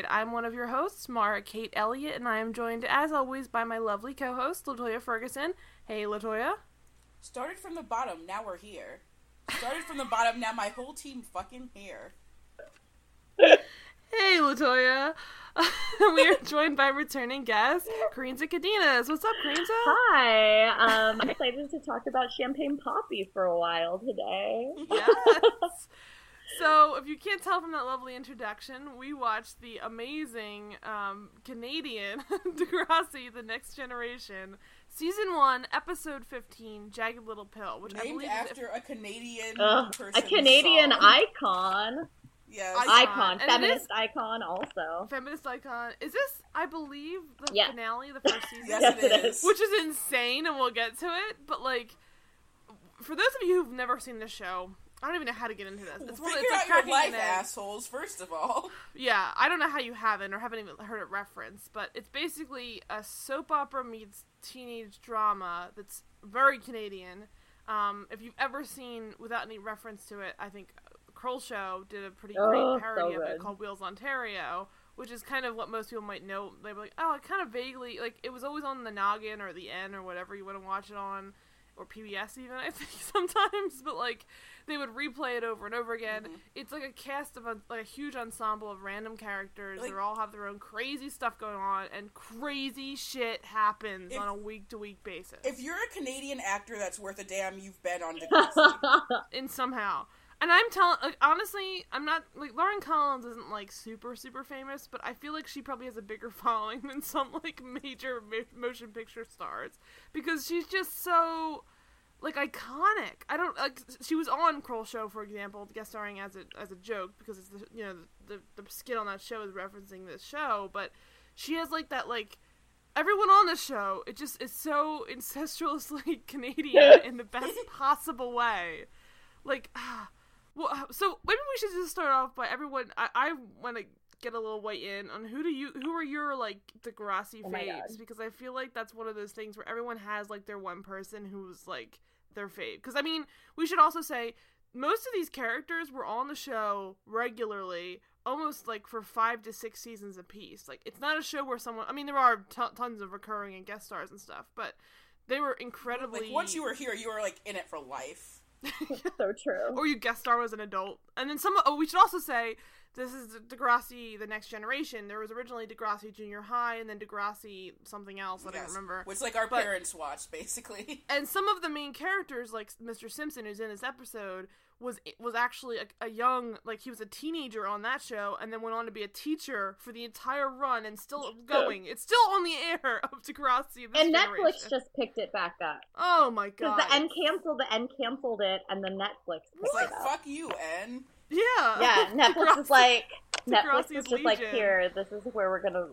the Televoid. I'm one of your hosts, Mara Kate Elliott, and I am joined, as always, by my lovely co host, Latoya Ferguson. Hey, Latoya. Started from the bottom, now we're here. Started from the bottom, now my whole team fucking here. Hey, Latoya. we are joined by returning guest, Karinza Cadinas. What's up, Karinza? Hi. Um, I'm excited to talk about Champagne Papi for a while today. Yes. So, if you can't tell from that lovely introduction, we watched the amazing um, Canadian Degrassi: The Next Generation, season one, episode fifteen, "Jagged Little Pill," which I Named believe is after a Canadian Ugh, person. a Canadian song. icon. Yes. I- Icon. Feminist is- icon also. feminist icon. Is this, I believe, the Yeah. finale, of the first season? yes, Yes, it it is. is. which is insane, and we'll get to it. But like, for those of you who've never seen the show, I don't even know how to get into this. It's one, Figure it's like out your cracking life, assholes, first of all. Yeah, I don't know how you haven't or haven't even heard it referenced, but it's basically a soap opera meets teenage drama that's very Canadian. Um, if you've ever seen, without any reference to it, I think Kroll Show did a pretty Oh, great so parody of it called Wheels Ontario, which is kind of what most people might know. They were like, oh, it kind of vaguely, like, it was always on the noggin or the N or whatever you want to watch it on, or PBS even, I think, sometimes, but like, they would replay it over and over again. Mhm. It's like a cast of a, like a huge ensemble of random characters. Like- they all have their own crazy stuff going on, and crazy shit happens If- on a week to week basis. If you're a Canadian actor that's worth a damn, you've been on Degrassi. in somehow. And I'm telling, like, honestly, I'm not like Lauren Collins isn't like super super famous, but I feel like she probably has a bigger following than some like major ma- motion picture stars because she's just so like iconic. I don't like she was on Kroll Show for example, guest starring as a as a joke because it's the you know the the, the skit on that show is referencing this show, but she has like that like everyone on the show it just is so incestuously Canadian in the best possible way. Like, ah, well, uh, so maybe we should just start off by everyone. I, I want to get a little weigh in on who do you who are your like Degrassi Oh my faves because I feel like that's one of those things where everyone has like their one person who's like their fave. Because I mean, we should also say most of these characters were on the show regularly almost like for five to six seasons apiece like it's not a show where someone i mean there are t- tons of recurring and guest stars and stuff but they were incredibly like, once you were here, you were, like, in it for life. so true. or you guest star as an adult and then some oh we should also say this is Degrassi the next generation there was originally Degrassi junior high and then Degrassi something else that I don't remember Which, like, our But- parents watched, basically. and some of the main characters like mr simpson who's in this episode was was actually a, a young like he was a teenager on that show and then went on to be a teacher for the entire run and still going it's still on the air of Degrassi this And generation. Netflix just picked it back up. oh my Because god the N canceled, the N canceled it, and the Netflix picked It's like, fuck you, N. yeah Yeah, Netflix is like, Netflix is just like, here, this is where we're gonna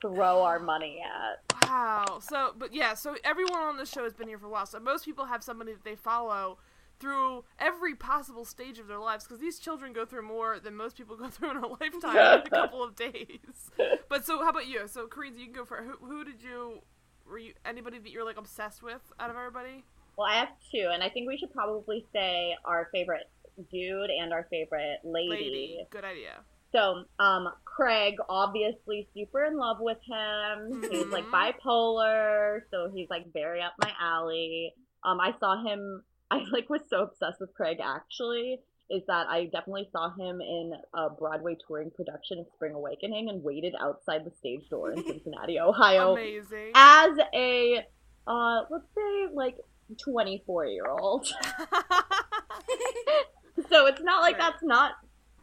throw our money at. Wow. So, but yeah, so everyone on the show has been here for a while. So most people have somebody that they follow through every possible stage of their lives because these children go through more than most people go through in a lifetime in a couple of days. But so, how about you? So, Karina, you can go for who? Who did you? Were you anybody that you're like obsessed with out of everybody? Well, I have two, and I think we should probably say our favorite dude and our favorite lady. Lady. Good idea. So, um, Craig, obviously super in love with him. He's like Mhm. bipolar, so he's like very up my alley. Um, I saw him. I like was so obsessed with Craig. Actually, is that I definitely saw him in a Broadway touring production of Spring Awakening and waited outside the stage door in Cincinnati, Ohio, Amazing. as a uh, let's say like twenty four year old. so it's not like Right. that's not,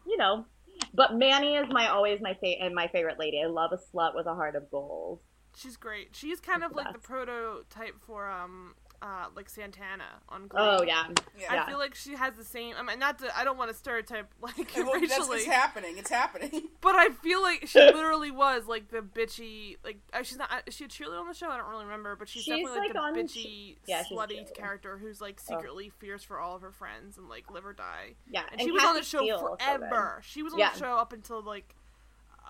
you know. But Manny is my always my fa- and my favorite lady. I love a slut with a heart of gold. She's great. She's kind of the like the prototype for um uh like Santana on Glee. Oh yeah, Yeah. I feel like she has the same. I mean, not to. I don't want to stereotype like And, well, that's racially, what's happening. It's happening. but I feel like she literally was like the bitchy. Like uh, she's not. Is she a cheerleader on the show? I don't really remember, but she's, She's, definitely like, like, the on- bitchy, she- yeah, slutty character who's like secretly fierce for all of her friends and like live or die. yeah. And, she was on the show Steele also forever. she was on Yeah. the show up until like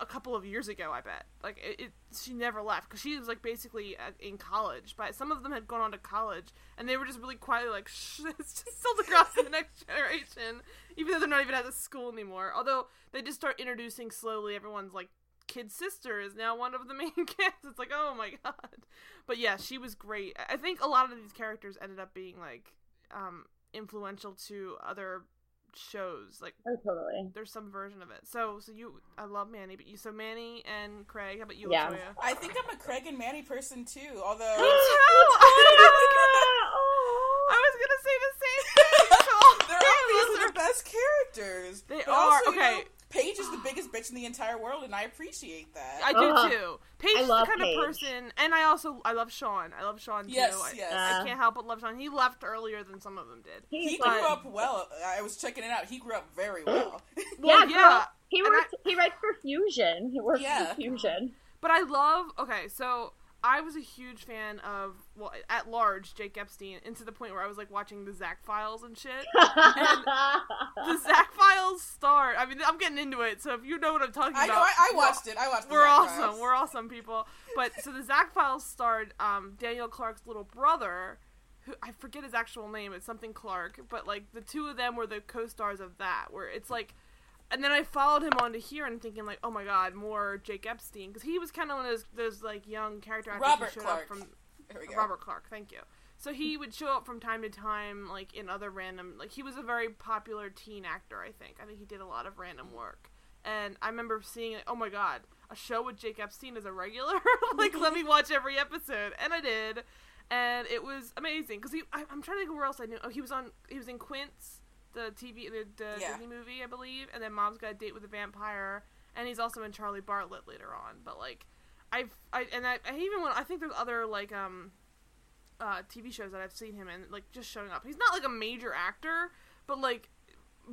a couple of years ago. I bet. Like it, it she never left because she was like basically uh, in college. But some of them had gone on to college, and they were just really quietly like, Shh, it's just still across the next generation, even though they're not even at the school anymore. Although they just start introducing slowly. Everyone's like kid sister is now one of the main kids. It's like, oh my god. But yeah, she was great. I think a lot of these characters ended up being like um influential to other shows. Like Oh, totally. there's some version of it. So so you I love Manny, but you so Manny and Craig, how about you, Yeah. Latoya? I think I'm a Craig and Manny person too. Although Oh, I was gonna oh, say the same thing. So they're those obviously are- the best characters. They But are, also, you okay. know, Paige is the biggest bitch in the entire world, and I appreciate that. I do Ugh. too. Paige is the kind Paige. of person, and I also I love Sean. I love Sean too. Yes, I, yes. I can't help but love Sean. He left earlier than some of them did. he He's grew like, up well. I was checking it out. He grew up very well. Well, yeah, yeah, he and works. he writes for Fusion. He works Yeah. for Fusion. But I love. Okay, so I was a huge fan of well, at large Jake Epstein, and to the point where I was like watching the Zack Files and shit. the Zack Files start. I mean, I'm getting into it, so if you know what I'm talking I about, know. I, I we're- watched it. I watched. We're Zack awesome. Files. We're awesome people. But so the Zack Files starred um, Daniel Clark's little brother, who I forget his actual name. It's something Clark. But like the two of them were the co-stars of that. Where it's like, and then I followed him onto here and thinking like, oh my god, more Jake Epstein because he was kind of one of those those like young character actors Robert who showed Clark. up from There we go. Robert Clark. Thank you. So he would show up from time to time, like in other random. Like he was a very popular teen actor. I think. I think he did a lot of random work. And I remember seeing, like, oh my god, a show with Jake Epstein as a regular. like, let me watch every episode, and I did, and it was amazing. Because he, I, I'm trying to think of where else I knew. Oh, he was on. He was in Quints, the TV, the, the Yeah. Disney movie, I believe, and then Mom's Got a Date with a Vampire, and he's also in Charlie Bartlett later on. But like, I've, I, and I, I even when I think there's other like um uh, TV shows that I've seen him in, like just showing up. He's not like a major actor, but like,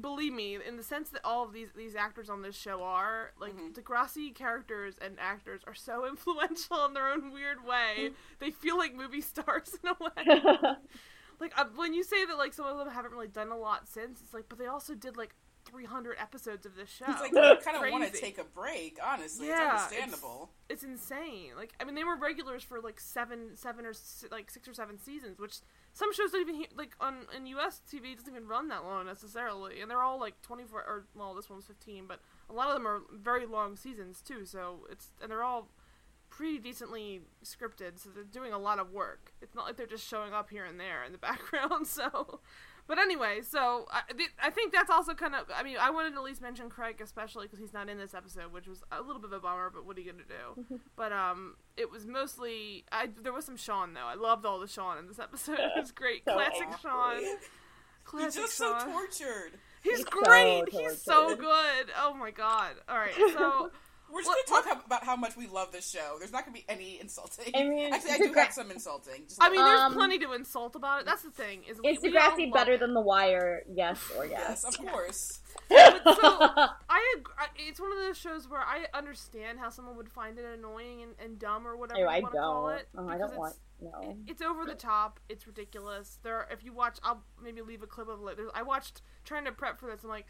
believe me, in the sense that all of these these actors on this show are, like Mhm. Degrassi characters and actors are so influential in their own weird way. they feel like movie stars in a way. like uh, when you say that, like some of them haven't really done a lot since, it's like, but they also did like 300 episodes of this show. It's like you kind of want to take a break. Honestly, Yeah, it's understandable. it's insane. Like I mean, they were regulars for like seven, seven or si- like six or seven seasons, which some shows don't even he- like on in U.S. TV doesn't even run that long necessarily, and they're all like twenty four or well, this one's fifteen, but a lot of them are very long seasons too. So it's and they're all pretty decently scripted, so they're doing a lot of work. It's not like they're just showing up here and there in the background. So, but anyway, so I, th- I think that's also kind of. I mean, I wanted to at least mention Craig, especially because he's not in this episode, which was a little bit of a bummer. But what are you gonna do? but um, it was mostly. I there was some Sean though. I loved all the Sean in this episode. It was great, So classic angry. Sean. He's Classic just so tortured. He's, He's so great. He's so good. Oh my god. All right, so. We're just gonna talk about how much we love this show. There's not gonna be any insulting. I mean, actually, I do Degra- have some insulting. Just I mean, there's Um, plenty to insult about it. That's the thing. Is we, Is we Degrassi love better it. than The Wire? Yes or yes, yes. of course. But so I, ag- I, it's one of those shows where I understand how someone would find it annoying and, and dumb or whatever Oh, you I want to call don't. it. Oh, I because don't want. it's- No. It's over the top. It's ridiculous. There, are, if you watch, I'll maybe leave a clip of it. There's, I watched trying to prep for this. I'm like,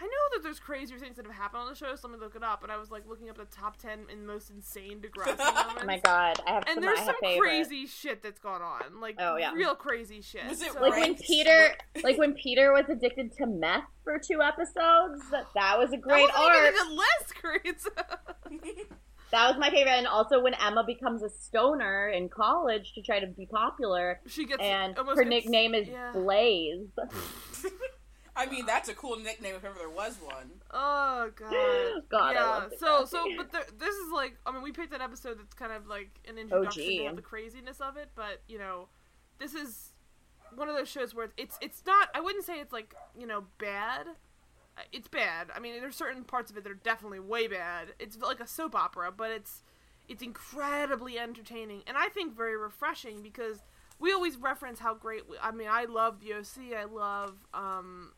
I know that there's crazier things that have happened on the show, so let me look it up. And I was like looking up the top ten in most insane Degrassi moments. Oh my god, I have And some. there's I have some favorites. crazy shit that's gone on, like Oh, yeah. real crazy shit. Was it So- Like when Peter, like when Peter was addicted to meth for two episodes. That was a That great wasn't arc. even in the list, great. That was my favorite. And also when Emma becomes a stoner in college to try to be popular, she gets and her gets- nickname is yeah. Blaze. I mean, that's a cool nickname if ever there was one. Oh god. God, yeah. love so so, but there, this is like I mean we picked an episode that's kind of like an introduction to all the craziness of it, but you know, this is one of those shows where it's it's not. I wouldn't say it's like you know bad. Uh, It's bad. I mean, there's certain parts of it that are definitely way bad. It's like a soap opera, but it's it's incredibly entertaining and I think very refreshing because we always reference how great. We, I mean, I love the OC. I love um,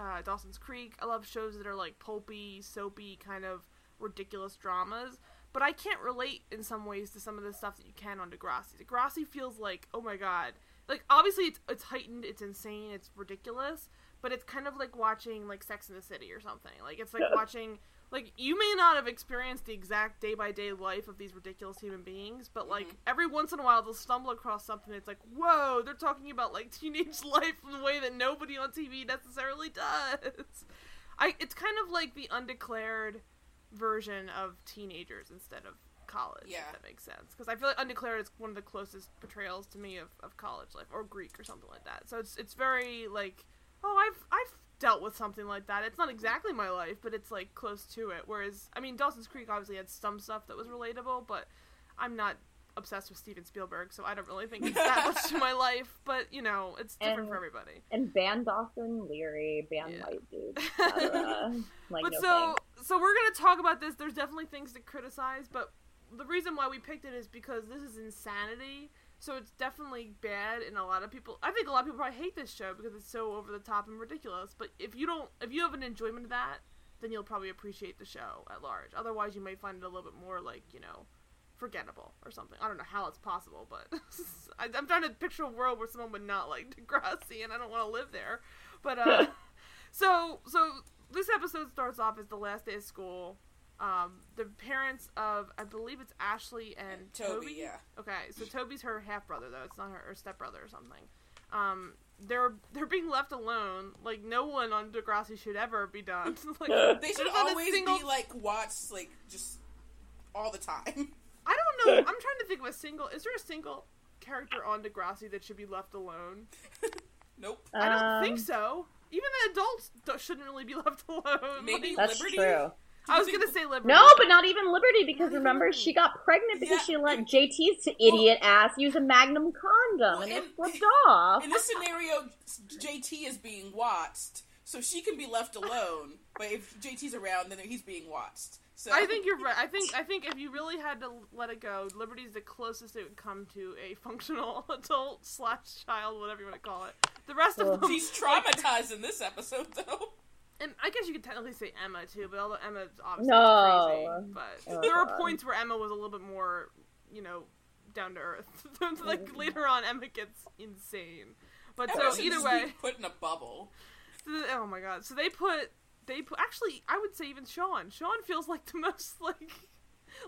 uh, Dawson's Creek. I love shows that are like pulpy, soapy, kind of ridiculous dramas. But I can't relate in some ways to some of the stuff that you can on Degrassi. Degrassi feels like, oh my god, like obviously it's it's heightened, it's insane, it's ridiculous, but it's kind of like watching like Sex in the City or something. Like it's like watching like you may not have experienced the exact day by day life of these ridiculous human beings, but like Mhm. every once in a while they'll stumble across something. It's like, whoa, they're talking about like teenage life in the way that nobody on TV necessarily does. I it's kind of like the undeclared version of teenagers instead of college. Yeah. if that makes sense. Because I feel like undeclared is one of the closest portrayals to me of, of college life or Greek or something like that. So it's it's very like, oh, I've I've dealt with something like that. It's not exactly my life, but it's like close to it. Whereas I mean, Dawson's Creek obviously had some stuff that was relatable, but I'm not obsessed with Steven Spielberg, so I don't really think it's that much to my life. But you know, it's different And- for everybody. And ban Dawson, Leery, ban Yeah. white dude, like but no so so we're gonna talk about this. There's definitely things to criticize, but the reason why we picked it is because this is insanity. So it's definitely bad, and a lot of people. I think a lot of people probably hate this show because it's so over the top and ridiculous. But if you don't, if you have an enjoyment of that, then you'll probably appreciate the show at large. Otherwise, you may find it a little bit more like you know, forgettable or something. I don't know how it's possible, but I, I'm trying to picture a world where someone would not like Degrassi, and I don't want to live there. But uh, so so this episode starts off as the last day of school. Um, the parents of I believe it's Ashley and Toby, yeah. Okay, so Toby's her half brother though. It's not her, her step brother or something. Um, they're they're being left alone. Like no one on Degrassi should ever be done. like They should there's not a always single- be like watched like just all the time. I don't know. I'm trying to think of a single. Is there a single character on Degrassi that should be left alone? nope. I don't Um, think so. Even the adults shouldn't really be left alone. Maybe Like, That's Liberty? true. I was gonna say Liberty. No, but not even Liberty because even remember Liberty. she got pregnant because Yeah. she let JT's idiot ass use a Magnum condom and it in- flipped off. In this scenario, JT is being watched, so she can be left alone. But if JT's around, then he's being watched. So I think you're right. I think I think if you really had to let it go, Liberty's the closest it would come to a functional adult slash child, whatever you want to call it. The rest of Ugh. them, she's traumatized in this episode, though. And I guess you could technically say Emma too, but although Emma's obviously No. crazy, but Oh, there are God. points where Emma was a little bit more, you know, down to earth. Mm-hmm. like later on, Emma gets insane. But Emma so either way, put in a bubble. So th- oh my god! So they put they put actually I would say even Sean. Sean feels like the most like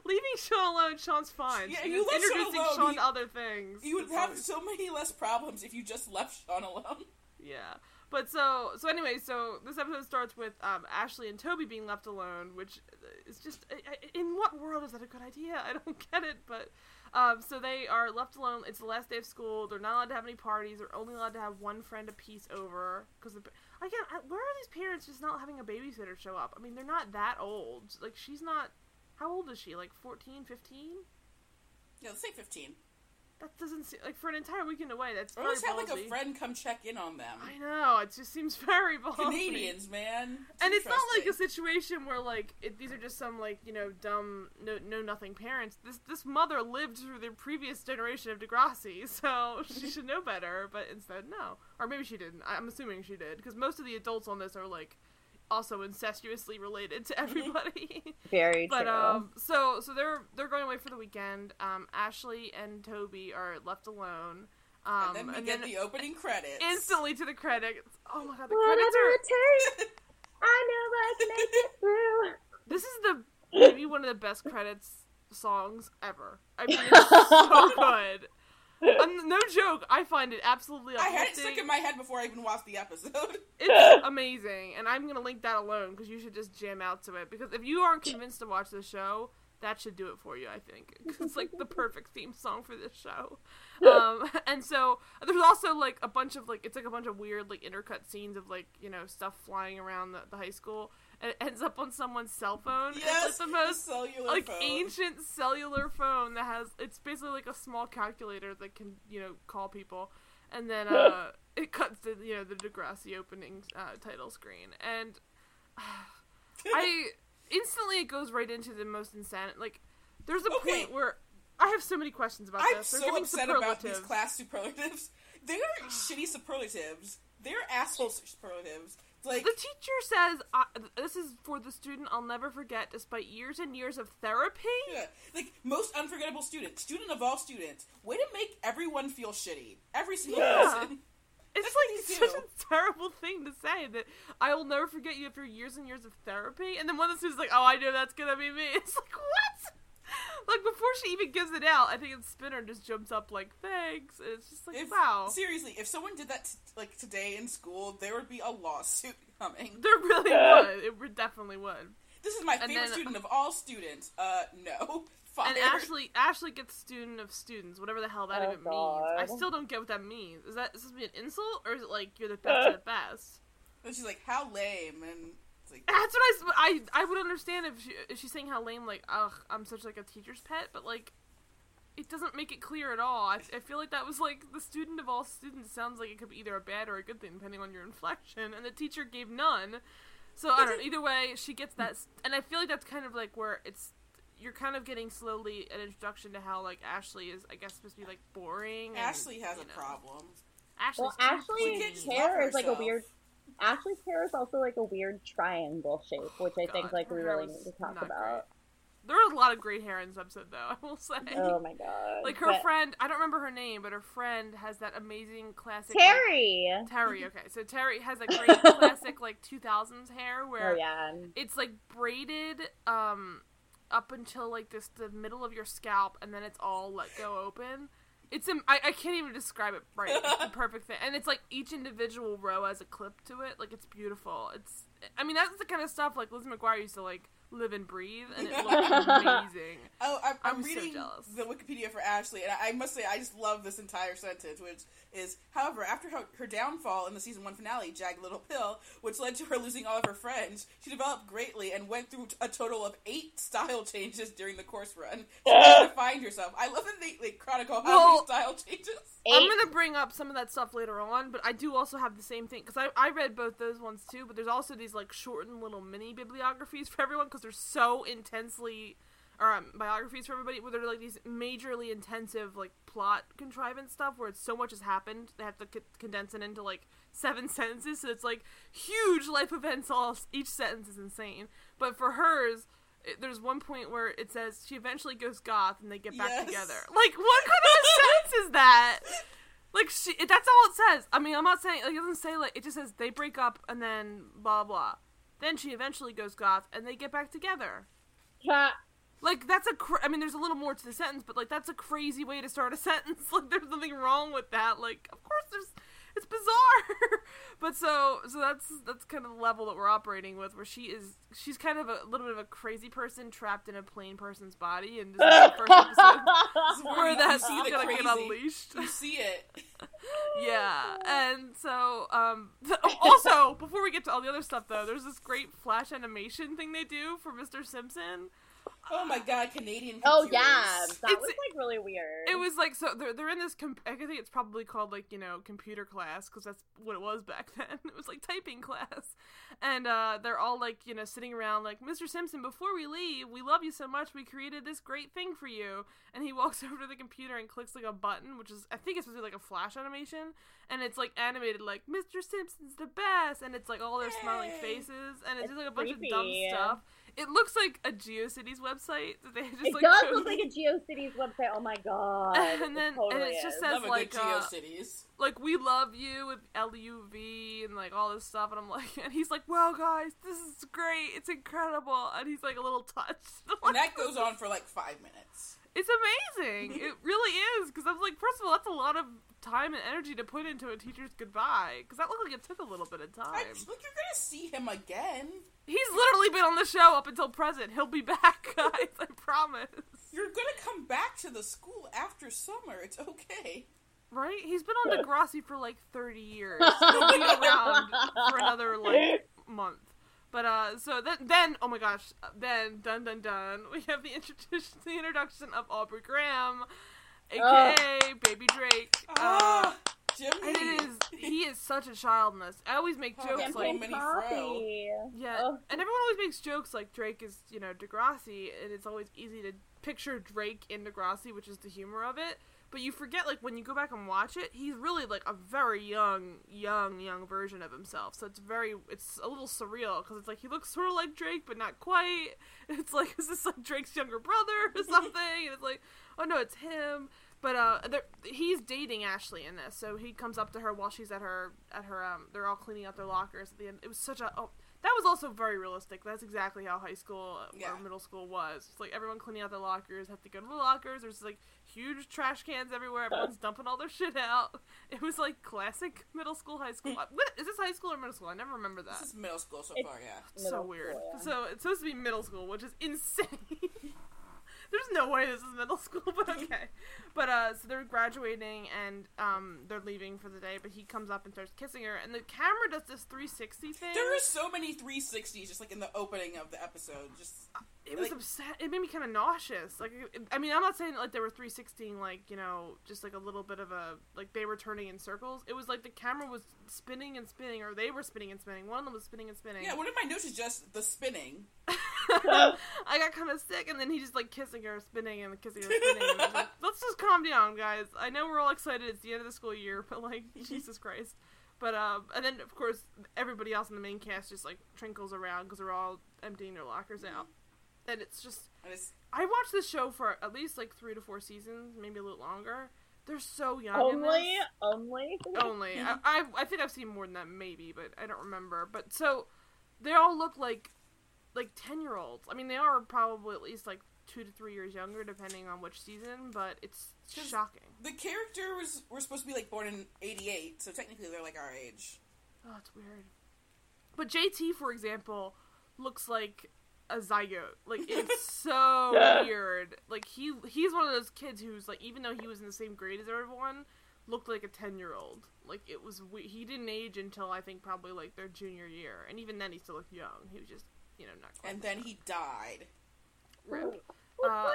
leaving Sean alone. Sean's fine. Yeah, So you let Sean introducing alone, Sean he- to other things. You would have so many less problems if you just left Sean alone. yeah. But so so anyway, so this episode starts with um, Ashley and Toby being left alone, which is just in what world is that a good idea? I don't get it, but. Um, so they are left alone. It's the last day of school. They're not allowed to have any parties. They're only allowed to have one friend apiece over. Because again, where are these parents just not having a babysitter show up? I mean, they're not that old. Like she's not. How old is she? Like 14, 15? Yeah, let's say 15. That doesn't seem like for an entire weekend away. That's Or very let's have like a friend come check in on them. I know. It just seems very ballsy. Canadians, man. and it's not like a situation where like it, these are just some like you know dumb no no nothing parents. This this mother lived through the previous generation of Degrassi, so she should know better. But instead, no, or maybe she didn't. I'm assuming she did because most of the adults on this are like also incestuously related to everybody. Very but true. um, so so they're they're going away for the weekend. Um, Ashley and Toby are left alone. Um, And then we get the opening credits. instantly to the credits. Oh my god, the Whatever credits are. it takes, I know I can make it through. This is the maybe one of the best credits songs ever. I mean, it's so good. Um, no joke, I find it absolutely I had it stuck in my head before I even watched the episode. It's amazing, and I'm gonna link that alone because you should just jam out to it. Because if you aren't convinced to watch the show, that should do it for you. I think it's like the perfect theme song for this show. Um, and so there's also like a bunch of like it's like a bunch of weird like intercut scenes of like you know stuff flying around the, the high school. And it ends up on someone's cell phone. yes, it's like the most cellular like phone. ancient cellular phone that has it's basically like a small calculator that can you know call people and then uh it cuts to you know the Degrassi opening uh, title screen and I instantly it goes right into the most insane like there's a Okay. point where I have so many questions about I'm this they're so giving upset about these superlatives class superlatives. They are shitty superlatives. They're asshole superlatives. Like, the teacher says this is for the student I'll never forget despite years and years of therapy yeah, like most unforgettable student, student of all students. Way to make everyone feel shitty. Every single Yeah. person. It's That's like such do. a terrible thing to say that I will never forget you after years and years of therapy. And then one of the students is like, "Oh, I know that's gonna be me." It's like what? Like before she even gives it out, I think it's Spinner just jumps up like, "Thanks." And it's just like, If, wow, Seriously, if someone did that t- like today in school, there would be a lawsuit coming. there really would. It would definitely would. This is my And favorite then- student of all students. Uh, no. Fire. And Ashley, Ashley gets student of students, whatever the hell that Oh, even means. I still don't get what that means. Is that is this be an insult or is it like you're the best of the best? And she's like, how lame, and it's like, That's what I, I I would understand if, she, if she's saying how lame, like, ugh, I'm such like a teacher's pet, but like, it doesn't make it clear at all. I, I feel like that was like the student of all students sounds like it could be either a bad or a good thing depending on your inflection, and the teacher gave none. So I don't know. Either way, she gets that, and I feel like that's kind of like where it's. You're kind of getting slowly an introduction to how like Ashley is, I guess, supposed to be like boring. and, Ashley has a know, problem. Ashley's Well, too Ashley's clean. can't just love hair is like a weird. Ashley's hair is also like a weird triangle shape, which I think like we really need to talk about. There are a lot of great hair in this episode, though. I will say. Oh my god! Like her But- friend, I don't remember her name, but her friend has that amazing classic. like- Terry. Terry, okay. So Terry has a great classic like 2000s hair where Oh yeah. it's like braided um up until like this the middle of your scalp and then it's all let go open. It's im- I, I can't even describe it right. It's the perfect thing. And it's like each individual row has a clip to it. Like it's beautiful. It's I mean that's the kind of stuff like Liz McGuire used to like live and breathe and it looked amazing. Oh, I'm, I I'm was so reading jealous. the Wikipedia for Ashley, and I, I must say I just love this entire sentence, which is, however, after her, her downfall in the season one finale, Jagged Little Pill, which led to her losing all of her friends, she developed greatly and went through a total of eight style changes during the course run. She had to find herself. I love that they, they chronicle how Well- many style changes. I'm gonna bring up some of that stuff later on, but I do also have the same thing because I, I read both those ones too. But there's also these like shortened little mini bibliographies for everyone because they're so intensely, or um, biographies for everybody where they're like these majorly intensive like plot contrivance stuff where it's so much has happened they have to c- condense it into like seven sentences, so it's like huge life events. All each sentence is insane, but for hers. It, there's one point where it says she eventually goes goth and they get back Yes. together. Like, what kind of a sentence is that? Like she that's all it says. I mean, I'm not saying like it doesn't say like it just says they break up and then blah blah. Then she eventually goes goth and they get back together. Cat. Like that's a. Cr- I mean, there's a little more to the sentence, but like that's a crazy way to start a sentence. Like there's nothing wrong with that. Like of course there's. It's bizarre, but so so that's that's kind of the level that we're operating with, where she is she's kind of a little bit of a crazy person trapped in a plain person's body, and this is the first episode This is where that's gonna get unleashed. You see it. Yeah, and so um th- also before we get to all the other stuff though, there's this great flash animation thing they do for Mr. Simpson. Oh my god, Canadian Oh yeah, that It's- was like really weird. It was like so they're they're in this com- I think it's probably called like you know computer class because that's what it was back then. It was like typing class, and uh, they're all like you know sitting around like Mr. Simpson. Before we leave, we love you so much. We created this great thing for you. And he walks over to the computer and clicks like a button, which is I think it's supposed to be like a flash animation, and it's like animated like Mr. Simpson's the best, and it's like all their smiling faces, and it's, It's just like a bunch of dumb stuff. It looks like a GeoCities website that they just it like does chose- look like a GeoCities website. Oh my god! And then- it totally and it just is. says- Love a like, good uh, GeoCities. like we love you with L U V and like all this stuff, and I'm like, and he's like, wow guys, this is great, it's incredible, and he's like a little touched. And like, that goes on for like five minutes. It's amazing. it really is because I was like, first of all, that's a lot of time and energy to put into a teacher's goodbye because that looked like it took a little bit of I, time. look, you're gonna see him again. He's literally been on the show up until present. He'll be back, guys. I promise. You're gonna come back to the school after summer. It's okay. Right? He's been on Degrassi for like 30 years. He'll be around for another like month. But uh, so then, then oh my gosh, then dun dun dun, we have the introduction, the introduction of Aubrey Graham, aka Baby Drake. Uh, Ah, Jimmy. and it is he is such a child in this. I always make jokes Champagne like Champagne mini coffee. yeah, Oh. and everyone always makes jokes like Drake is you know Degrassi, and it's always easy to picture Drake in Degrassi, which is the humor of it. But you forget, like, when you go back and watch it, he's really like a very young, young, young version of himself. So it's very, it's a little surreal because it's like he looks sort of like Drake, but not quite. It's like, is this like Drake's younger brother or something? and it's like, oh no, it's him. But uh, he's dating Ashley in this, so he comes up to her while she's at her at her um. They're all cleaning out their lockers at the end. It was such a oh. That was also very realistic. That's exactly how high school Yeah. or middle school was. It's like everyone cleaning out their lockers, have to go to the lockers. There's like huge trash cans everywhere. Everyone's dumping all their shit out. It was like classic middle school, high school. Uh, what, is this high school or middle school? I never remember that. This is middle school so far, yeah. so weird. school, yeah. So it's supposed to be middle school, which is insane. There's no way this is middle school, but okay. But uh, so they're graduating and um, they're leaving for the day. But he comes up and starts kissing her, and the camera does this 360 thing. There are so many 360s just like in the opening of the episode. Just it was like- upset. It made me kind of nauseous. Like, it- I mean, I'm not saying like they were 316, like you know, just like a little bit of a like they were turning in circles. It was like the camera was spinning and spinning, or they were spinning and spinning. One of them was spinning and spinning. yeah, one of my notes is just the spinning. I got kind of sick, and then he just like kissing her, spinning, and kissing her, spinning. And like, Let's just calm down, guys. I know we're all excited. It's the end of the school year, but like, Jesus Christ. But um, and then of course everybody else in the main cast just like trinkles around because they're all emptying their lockers out, and it's just And it's I watched this show for at least like three to four seasons, maybe a little longer. They're so young. in Only, this. only. Only. I, I I think I've seen more than that, maybe, but I don't remember. But so they all look like like ten year olds. I mean, they are probably at least like two to three years younger, depending on which season. But it's 'Cause- shocking. the characters were supposed to be like born in 88, so technically they're like our age. Oh, it's weird. But JT, for example, looks like a zygote. Like it's so weird. Like he he's one of those kids who's like even though he was in the same grade as everyone, looked like a ten year old. Like it was we- he didn't age until I think probably like their junior year, and even then he still looked young. He was just you know not quite. And then he died. Rip. Uh,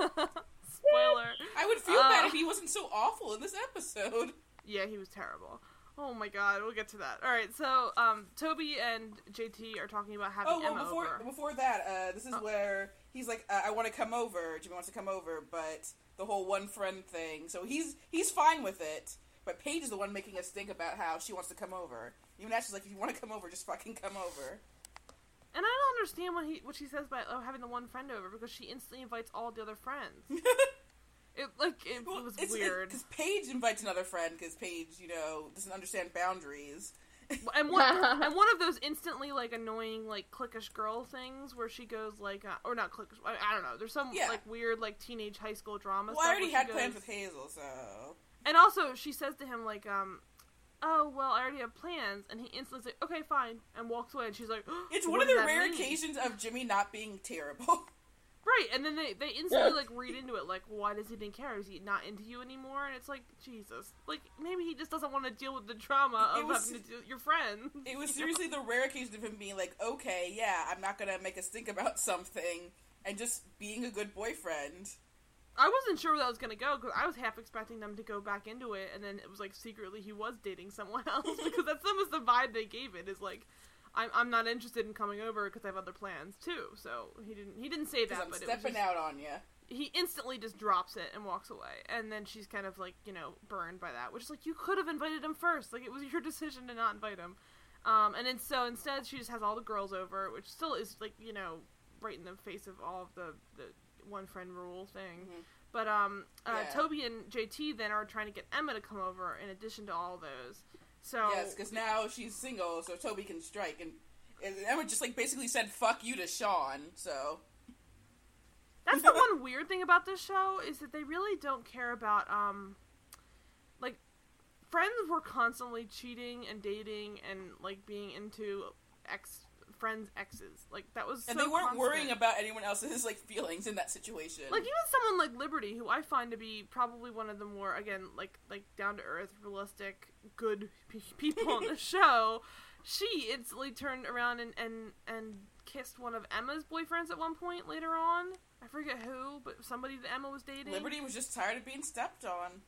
spoiler. I would feel Uh. bad if he wasn't so awful in this episode. Yeah, he was terrible. Oh my god, we'll get to that. All right, so um, Toby and JT are talking about having Oh well, Emma before over. before that, uh, this is Oh. where he's like, uh, "I want to come over." Jimmy wants to come over, but the whole one friend thing. So he's he's fine with it. But Paige is the one making us think about how she wants to come over. Even Ashley's like, "If you want to come over, just fucking come over." And I don't understand what he what she says about oh, having the one friend over because she instantly invites all the other friends. It like it, Well, was it's weird. because Paige invites another friend because Paige, you know, doesn't understand boundaries. and one and one of those instantly like annoying like cliquish girl things where she goes like uh, or not cliquish I, I don't know. There's some Yeah. like weird like teenage high school drama. Well, I already had she plans with Hazel, so And also, she says to him like, um, "Oh well, I already have plans," and he instantly says, "Okay, fine," and walks away. And she's like, it's "What one of the rare mean?" occasions of Jimmy not being terrible. right?" And then they they instantly like read into it like, "Why does he didn't care? Is he not into you anymore?" And it's like, Jesus, like maybe he just doesn't want to deal with the trauma of was- having to deal with your friends. It was you know? seriously the rare occasion of him being like, okay, yeah, I'm not gonna make us think about something, and just being a good boyfriend. I wasn't sure where that was gonna go because I was half expecting them to go back into it, and then it was like secretly he was dating someone else because that's almost the vibe they gave it. Is like, I'm I'm not interested in coming over because I have other plans too. So he didn't he didn't say that, I'm but it was stepping just, out on you. he instantly just drops it and walks away, and then she's kind of like you know burned by that, which is like you could have invited him first. Like it was your decision to not invite him. Um, and then so instead she just has all the girls over, which still is like you know right in the face of all of the the one friend rule thing. Mhm. But um, uh, Yeah. Toby and JT then are trying to get Emma to come over in addition to all those. So Yes, because now she's single, so Toby can strike, and, and Emma just like basically said "fuck you" to Sean. So that's the one weird thing about this show is that they really don't care about um, like friends were constantly cheating and dating and like being into ex friends exes. Like that was and so they weren't constant. worrying about anyone else's like feelings in that situation. like even someone like Liberty, who I find to be probably one of the more again like like down to earth, realistic, good pe- people on the show. She instantly turned around and, and and kissed one of Emma's boyfriends at one point later on. I forget who, but somebody that Emma was dating. Liberty was just tired of being stepped on.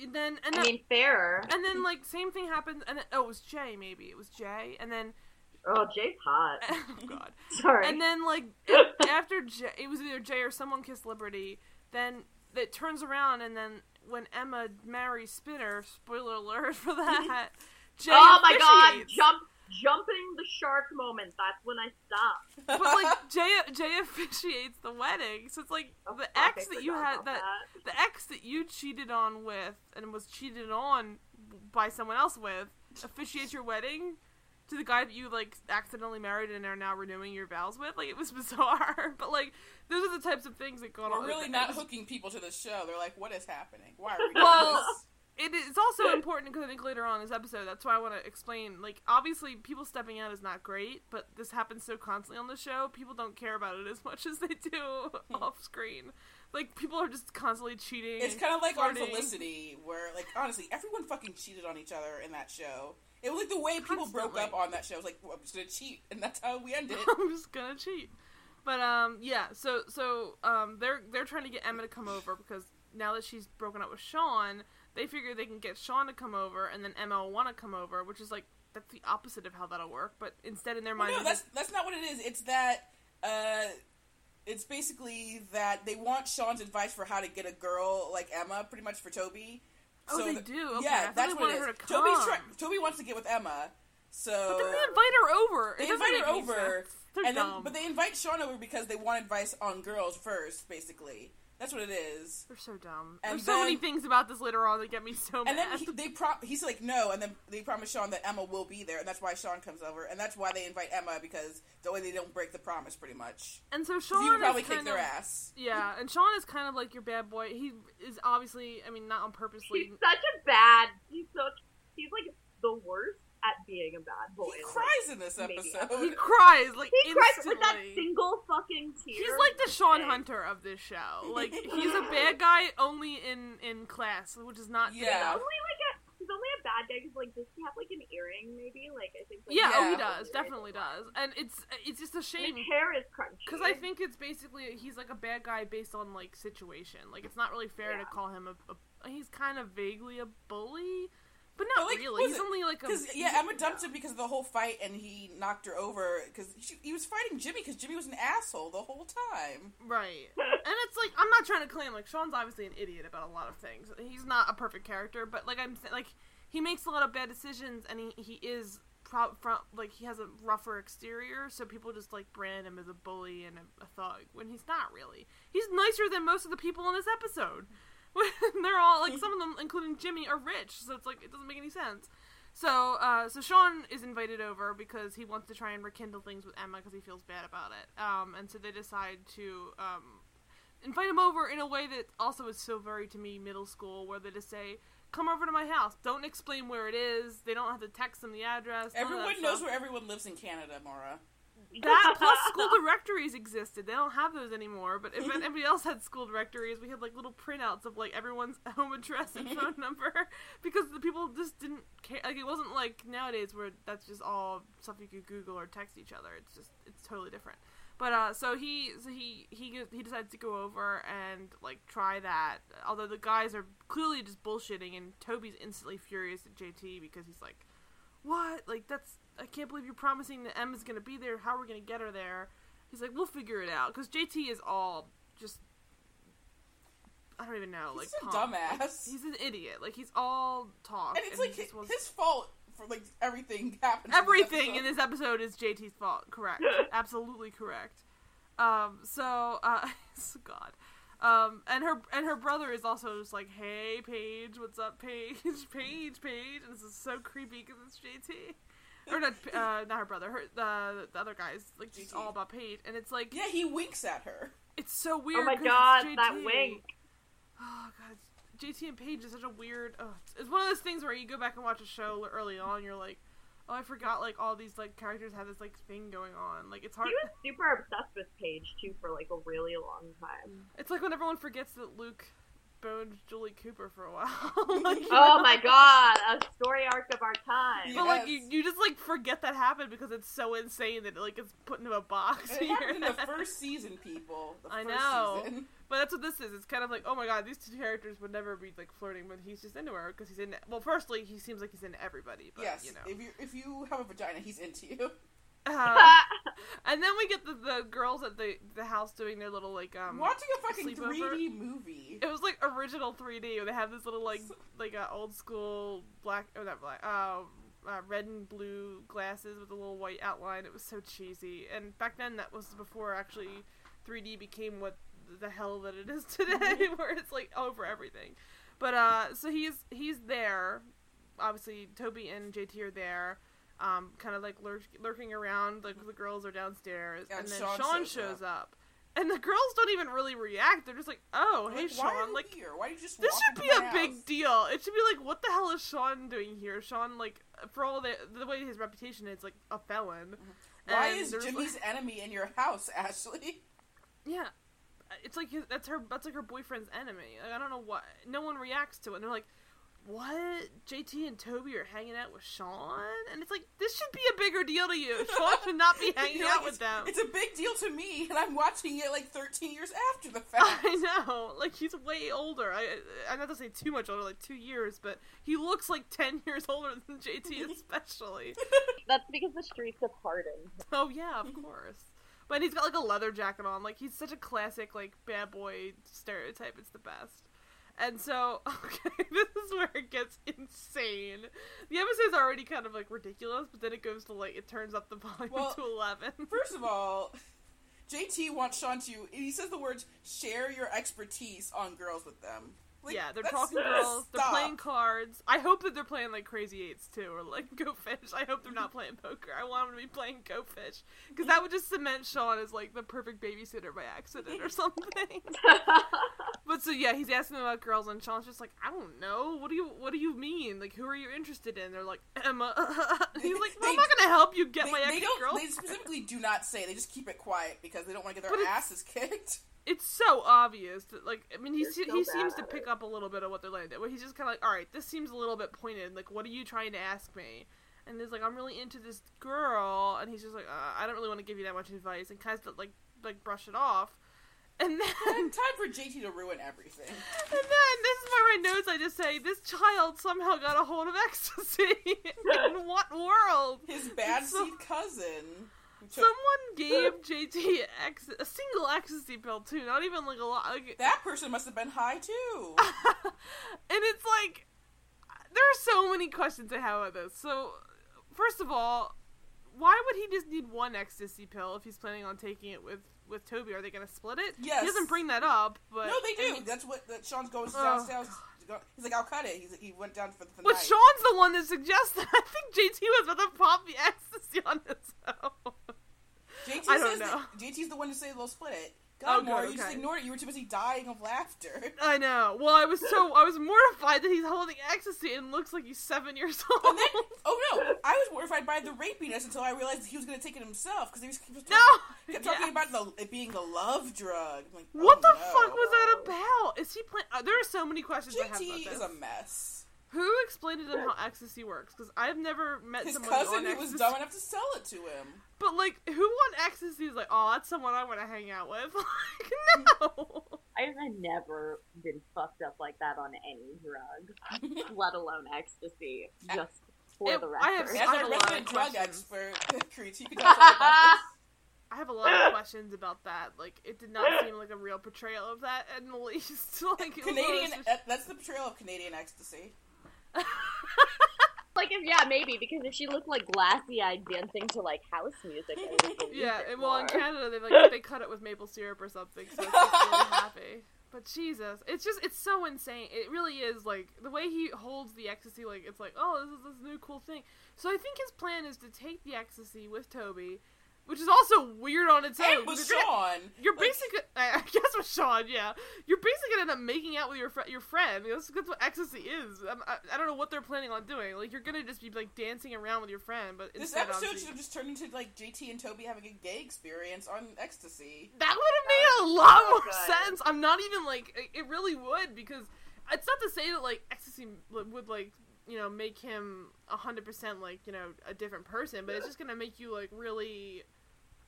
And then and I then, mean, fairer. and then like same thing happened. And then, oh, it was Jay. Maybe it was Jay. And then Oh, Jay's hot. oh god. Sorry. And then like after Jay, it was either Jay or someone kissed Liberty. Then it turns around, and then when Emma marries Spinner, spoiler alert for that. Jay oh my god! Jump, jumping the shark moment, that's when I stopped. But like Jay Jay officiates the wedding, so it's like Oh, the ex that you had about that, the ex that you cheated on with and was cheated on by someone else with officiates your wedding to the guy that you like accidentally married and are now renewing your vows with. Like it was bizarre, but like those are the types of things that go on. We're really not was- hooking people to the show. They're like, what is happening? Why are we doing Well, this? it is also important because I think later on in this episode, that's why I want to explain. Like, obviously, people stepping out is not great, but this happens so constantly on the show. People don't care about it as much as they do hmm. off screen. Like, people are just constantly cheating. It's kind of like on flirting. Felicity, where like honestly, everyone fucking cheated on each other in that show. It was like the way people broke up on that show. It was like, well, I'm just gonna cheat, and that's how we ended. I'm just gonna cheat. But um, yeah. So so um, they're they're trying to get Emma to come over because now that she's broken up with Sean, they figure they can get Sean to come over, and then Emma will want to come over, which is like that's the opposite of how that'll work. But instead, in their Well, mind, no, they're that's that's not what it is. It's that uh, it's basically that they want Sean's advice for how to get a girl like Emma, pretty much for Toby. Oh, they th- do? Okay, Yeah, that's what it is. to Toby's try- Toby wants to get with Emma, so But then they invite her over. They invite her over, sense. They're then but they invite Sean over because they want advice on girls first. Basically, that's what it is. They're so dumb. And There's so many things about this later on that get me so And mad. And then he, they pro- he's like no, and then they promise Sean that Emma will be there, and that's why Sean comes over, and that's why they invite Emma because the way they don't break the promise, pretty much. and so Sean he would probably is kick kind their of, ass. Yeah, and Sean is kind of like your bad boy. He is obviously, I mean, not on purposely. He's such a bad. He's so. He's like the worst at being a bad boy. He Like, cries in this maybe. episode. He cries like He cries instantly. with that single fucking tear. He's like the Sean Okay. Hunter of this show. Like he's a bad guy only in in class, which is not. He's Yeah. only like a. He's only a bad guy because like does he have like an earring maybe? Like I think. Like, Yeah, oh, he does, definitely does, and it's it's just a shame His hair is crunchy. because I think it's basically he's like a bad guy based on like situation. Like it's not really fair to call him a, a. He's kind of vaguely a bully, but not But, like, really. He's it- only like a. Because yeah, Emma dumped him because of the whole fight, and he knocked her over because he was fighting Jimmy because Jimmy was an asshole the whole time. Right. And it's like I'm not trying to claim like Sean's obviously an idiot about a lot of things. He's not a perfect character, but like I'm like he makes a lot of bad decisions, and he he is pro- from like he has a rougher exterior, so people just like brand him as a bully and a, a thug when he's not really. He's nicer than most of the people in this episode. They're all like some of them, including Jimmy, are rich, so it's like it doesn't make any sense. So, uh, so Sean is invited over because he wants to try and rekindle things with Emma because he feels bad about it. Um, and so they decide to um, invite him over in a way that also is so very to me middle school, where they just say, "Come over to my house." Don't explain where it is. They don't have to text them the address. none of that Everyone knows stuff. where everyone lives in Canada, Mara. That plus school directories existed. They don't have those anymore. But if anybody else had school directories, we had like little printouts of like everyone's home address and phone number because the people just didn't care. Like it wasn't like nowadays where that's just all stuff you could Google or text each other. It's just it's totally different. But uh, so he so he he he decides to go over and like try that. Although the guys are clearly just bullshitting, and Toby's instantly furious at JT because he's like, "What? Like that's I can't believe you're promising that Emma's gonna be there. How are we gonna get her there?" He's like, "We'll figure it out." Because JT is all just I don't even know, like He's a pump. dumbass. Like, he's an idiot. Like he's all talk. And it's like his, wants- his fault for like everything happened. everything in this episode is JT's fault. Correct. Absolutely correct. Um. So, uh, God. Um. And her and her brother is also just like, "Hey, Paige, what's up, Paige? Paige, Paige." And this is so creepy because it's JT. Or not, uh, not her brother. Her the the other guy's like just all about Paige, and it's like Yeah, he winks at her. it's so weird. Oh my god, that wink. Oh god, JT and Paige is such a weird. Oh, it's, it's one of those things where you go back and watch a show early on, you're like, oh, I forgot like all these like characters have this like thing going on. Like it's hard. He was super obsessed with Paige too for like a really long time. It's like when everyone forgets that Luke boned Julie Cooper for a while. like, Oh my god, a story arc of our time. But like you, you just like forget that happened because it's so insane that like it's put into a box. And it in happened in the first season, people. The I first know. Season. But that's what this is. It's kind of like, oh my god, these two characters would never be like flirting, but he's just into her because he's in. Well, firstly, he seems like he's into everybody, but yes, you know. if you if you have a vagina, he's into you. Uh, and then we get the, the girls at the the house doing their little like um. Watching a fucking sleepover. 3D movie. It was like original 3D where they have this little like like uh, old school black or not black uh uh, red and blue glasses with a little white outline. It was so cheesy. And back then, that was before actually 3D became what the hell that it is today, where it's like over everything. But uh, so he's he's there. Obviously, Toby and JT are there. Um, kind of like lurk, lurking around, like the girls are downstairs, and and then Sean Sean, shows shows up. and the girls don't even really react. They're just like, "Oh, hey, Like, why are Sean!" you Like, here? Why you just this should be a my big deal. It should be like, what the hell is Sean doing here? Sean, like, for all the the way his reputation is, like a felon. Why And is there's, like- Jimmy's enemy in your house, Ashley? Yeah, it's like his, that's her. That's like her boyfriend's enemy. Like, I don't know why. No one reacts to it. And they're like, "What? JT and Toby are hanging out with Sean?" And it's like, this should be a bigger deal to you. Sean should not be hanging You're out like, with them. It's a big deal to me, and I'm watching it like 13 years after the fact. I know, like he's way older. I I'm not to say too much older, like two years, but he looks like ten years older than JT, especially. That's because the streets have hardened. Oh yeah, of course. But he's got like a leather jacket on. Like he's such a classic like bad boy stereotype. It's the best. And so, okay, this is where it gets insane. The episode's already kind of like ridiculous, but then it goes to like it turns up the volume Well, to eleven. First of all, JT wants Sean to. He says the words "share your expertise" on girls with them. Like, yeah, they're talking girls. They're playing cards. I hope that they're playing like Crazy Eights too, or like Go Fish. I hope they're not playing poker. I want them to be playing Go Fish because that would just cement Sean as like the perfect babysitter by accident or something. But so yeah, he's asking them about girls, and Sean's just like, I don't know. What do you What do you mean? Like, who are you interested in? They're like Emma. he's like, well, I'm not gonna help you get They, my they ex girl. They specifically do not say. They just keep it quiet because they don't want to get their it's- asses kicked. It's so obvious that like I mean he se- so he seems to at pick it. up a little bit of what they're laying down. Where he's just kind of like, all right, this seems a little bit pointed. Like, what are you trying to ask me? And he's like, I'm really into this girl, and he's just like, uh, I don't really want to give you that much advice, and kind of like like brush it off. And then And time for JT to ruin everything. And then this is where my notes I just say this child somehow got a hold of ecstasy. In what world? His bad So- seed cousin. Someone gave JT ex- a single ecstasy pill too, not even like a lot. Like, that person must have been high too. and it's like there are so many questions I have about this. So, first of all, why would he just need one ecstasy pill if he's planning on taking it with with Toby? Are they going to split it? Yes. He doesn't bring that up, but no, they do. That's what that Sean's going Oh, downstairs. to go- He's like, I'll cut it. He's he went down for the But night. Sean's the one that suggests that. I think JT was about to pop the ecstasy on his own. JT I don't says know. that JT's the one to say they'll split it. Oh, God, Maury, good, you just ignored it. You were too busy dying of laughter. I know. Well, I was so I was mortified that he's holding ecstasy and looks like he's seven years old. Then, oh no, I was mortified by the rapiness until I realized he was going to take it himself because he was, he was no. kept talking Yeah. about the, it being the love drug. Like, What oh, the no. fuck was that about? Is he playing? Uh, there are so many questions I have about JT this. is a mess. Who explained to them how ecstasy works? Because I've never met His someone cousin on who ecstasy. was dumb enough to sell it to him. But like, who on ecstasy is like, oh, that's someone I want to hang out with? like, no. I've never been fucked up like that on any drug, let alone ecstasy. Just for It- the I have- record. As I have our a lot of resident drug questions. expert, Creed, you can tell us about I have a lot of questions about that. Like, it did not seem like a real portrayal of that, in the least. like, this. it was Canadian, almost that- that's the portrayal of Canadian ecstasy. Like, if yeah, maybe because if she looked like glassy-eyed dancing to like house music, Yeah, and well, in. Canada they like they cut it with maple syrup or something, so it's just really happy. But Jesus, it's just it's so insane. It really is like the way he holds the ecstasy, like it's like oh this is this new cool thing. So I think his plan is to take the ecstasy with Toby, which is also weird on its own. And with 'cause you're gonna- Sean. You're like, basically, I guess with Sean, yeah. You're basically gonna end up making out with your fr- your friend. That's, that's what ecstasy is. I, I don't know what they're planning on doing. Like you're gonna just be like dancing around with your friend, but This episode obviously- should have just turned into like JT and Toby having a gay experience on ecstasy. That would have made a lot so more good. sense. I'm not even like it- it really would because it's not to say that like ecstasy would like you know make him hundred percent like you know a different person, but it's just gonna make you like really.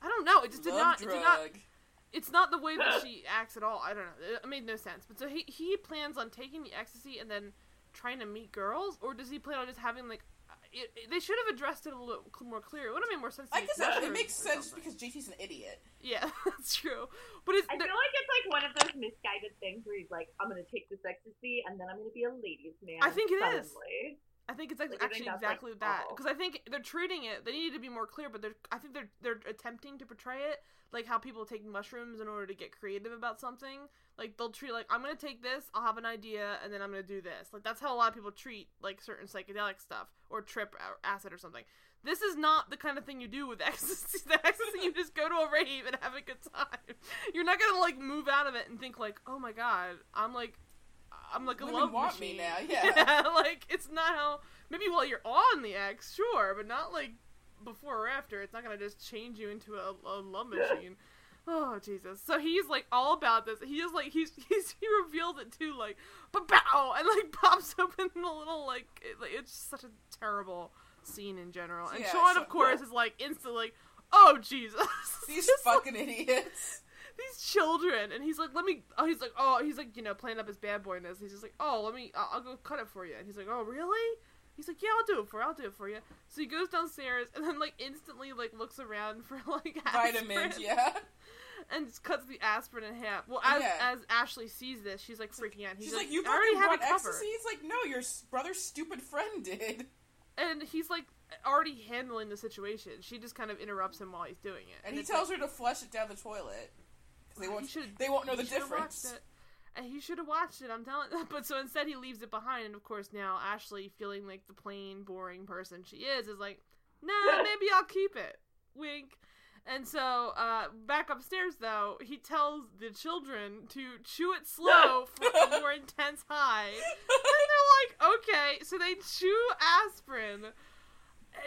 I don't know. It just did Love not. It did not. It's not the way that she acts at all. I don't know. It- It made no sense. But so he he plans on taking the ecstasy and then trying to meet girls, or does he plan on just having like? Uh, it, it- they should have addressed it a little cl- more clear. It would have made more sense. to I guess that, it makes sense something. because JT's an idiot. yeah, that's true. But it's I feel like it's like one of those misguided things where he's like, "I'm gonna take this ecstasy and then I'm gonna be a ladies' man." I think it is. Suddenly." I think it's like, you think actually like, exactly that because I think they're treating it. They need to be more clear, but they're. I think they're they're attempting to portray it like how people take mushrooms in order to get creative about something. Like they'll treat like I'm gonna take this, I'll have an idea, and then I'm gonna do this. Like that's how a lot of people treat like certain psychedelic stuff or trip or acid or something. This is not the kind of thing you do with ecstasy. The ecstasy you just go to a rave and have a good time. You're not gonna like move out of it and think like, oh my god, I'm like, I'm like a Women love want me machine. now, yeah. like it's not how. Maybe while you're on the X, sure, but not like before or after. It's not gonna just change you into a, a love machine. Oh Jesus! So he's like all about this. He is like he's he's he reveals it too, like bow and like pops open the little like, it, like it's such a terrible scene in general. And Yeah, Sean, Sean- of course, is like instantly like, oh Jesus! These Just, like, fucking idiots. These children. And he's like let me oh he's like oh he's like you know playing up his bad boyness. He's just like oh let me I'll, I'll go cut it for you. And he's like oh really? He's like yeah i'll do it for you. I'll do it for you. So he goes downstairs and then like instantly like looks around for like aspirin, Vitamins, yeah. and just cuts the aspirin in half. Well as Yeah. as ashley sees this she's like freaking out. He's She's like, you i already have brought it covered. ecstasy? It's like, no, your brother's stupid friend did. and he's like already handling the situation. She just kind of interrupts him while he's doing it. And he it's tells her to flush it down the toilet. They won't, should- they won't know the difference. And he should have watched it. I'm telling. But so instead, he leaves it behind. And of course, now Ashley, feeling like the plain, boring person she is, is like, "Nah, maybe I'll keep it." Wink. And so, uh, back upstairs, though, he tells the children to chew it slow for a more intense high. And they're like, "Okay." So they chew aspirin.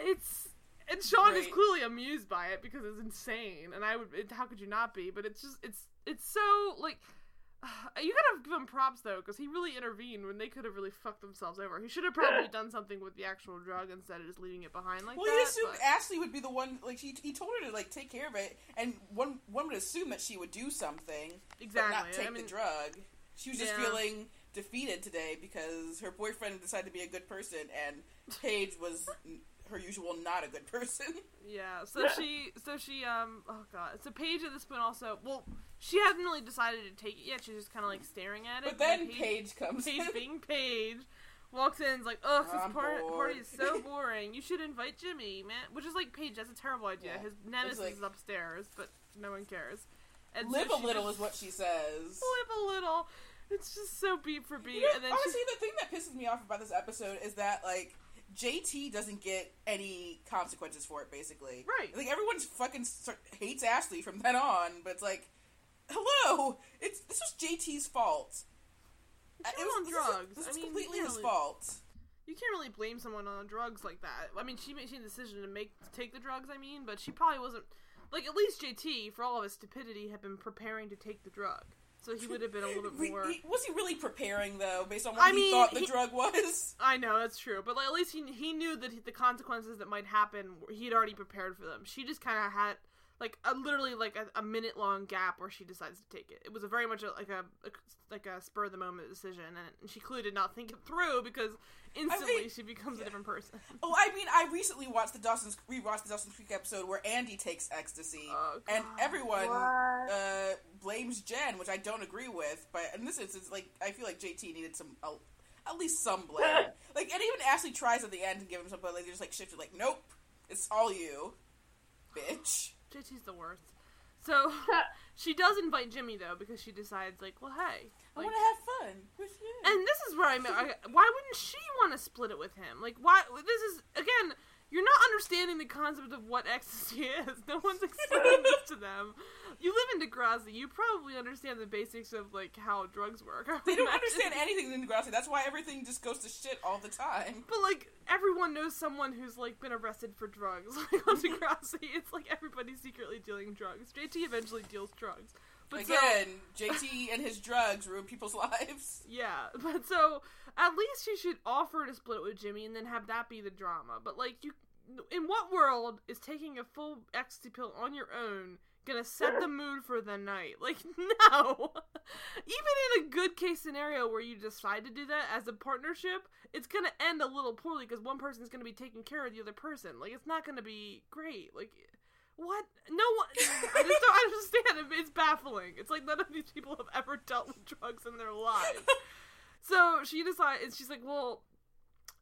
It's and Sean is clearly amused by it because it's insane, and I would. It, how could you not be? But it's just it's it's so like you gotta give him props though because he really intervened when they could have really fucked themselves over. He should have probably done something with the actual drug instead of just leaving it behind like well, that. he assumed but- Ashley would be the one. Like he, he told her to like take care of it, and one one would assume that she would do something, exactly. but not take I mean, the drug. She was just Yeah. feeling defeated today because her boyfriend decided to be a good person, and Paige was her usual not a good person. Yeah, so she, so she, um, oh god, so Paige at this point also, well, she hasn't really decided to take it yet. She's just kind of like staring at it. But then and Paige comes Paige in. being Paige, walks in, and is like, ugh, this I'm part, bored." party is so boring. You should invite Jimmy, man. Which is like Paige. That's a terrible idea. Yeah. His nemesis like- is upstairs, but no one cares. And so Live a little just- is what she says. Live a little. It's just so beat for beat, You know, and then honestly, the thing that pisses me off about this episode is that like JT doesn't get any consequences for it. Basically, Right. Like everyone's fucking start, hates Ashley from then on, but it's like, hello, it's this was JT's fault. It was on this was- drugs. This I was mean, completely his can't fault. you can't really blame someone on drugs like that. I mean, she made she made the decision to make to take the drugs. I mean, but she probably wasn't like at least JT for all of his stupidity had been preparing to take the drug, so he would have been a little bit more. he- was he really preparing though, based on what I he mean, thought the he- drug was? I know that's true, but like, at least he he knew that the consequences that might happen. He'd already prepared for them. She just kind of had like a literally like a, a minute long gap where she decides to take it. It was a very much a, like a, a like a spur of the moment decision, and she clearly did not think it through because instantly she becomes a different person. Oh, I mean, I recently watched the Dawson's rewatched the Dawson's Creek episode where Andie takes ecstasy, Oh, and everyone uh, blames Jen, which I don't agree with. But in this instance, like I feel like JT needed some, uh, at least some blame. like, and even Ashley tries at the end to give him some, but like, they just like shifted, like, nope, it's all you, bitch. JT's the worst. So she does invite Jimmy though because she decides like, well, hey, I want to have fun with you. And this is where I, I why wouldn't she want to split it with him? Like, why? This is again, you're not understanding the concept of what ecstasy is. No one's explaining this to them. You live in Degrassi. You probably understand the basics of like how drugs work. I they don't imagine. understand anything in Degrassi. That's why everything just goes to shit all the time. But like everyone knows someone who's like been arrested for drugs. Like on Degrassi, it's like everybody's secretly dealing drugs. JT eventually deals drugs. But so- Again, JT and his drugs ruin people's lives. Yeah, but so at least you should offer to split it with Jimmy and then have that be the drama. But like you, in what world is taking a full ecstasy pill on your own gonna set the mood for the night? Like no. Even in a good case scenario where you decide to do that as a partnership, it's gonna end a little poorly because one person's gonna be taking care of the other person. Like it's not gonna be great. Like. What? No one. I just don't understand. It- It's baffling. It's like none of these people have ever dealt with drugs in their lives. So she decides, she's like, well,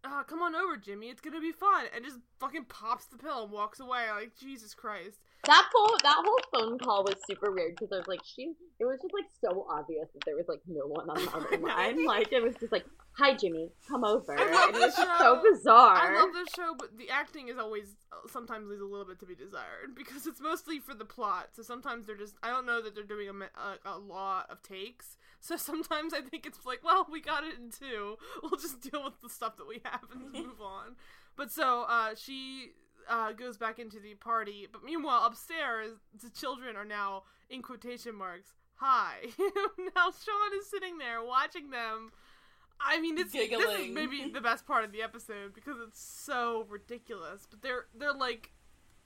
uh, come on over, Jimmy. It's gonna be fun, and just fucking pops the pill and walks away. Like Jesus Christ. That whole that whole phone call was super weird because I was like, she. It was just like so obvious that there was like no one on the other line. Like it was just like, "Hi, Jimmy, come over," I love and it was this just show. so bizarre. I love this show, but the acting is always sometimes leaves a little bit to be desired because it's mostly for the plot. So sometimes they're just I don't know that they're doing a, a, a lot of takes. So sometimes I think it's like, well, we got it in two. We'll just deal with the stuff that we have and move on. But so uh, she uh, goes back into the party, but meanwhile upstairs the children are now in quotation marks. Hi. now Sean is sitting there watching them. I mean, it's this is maybe the best part of the episode because it's so ridiculous. But they're they're like,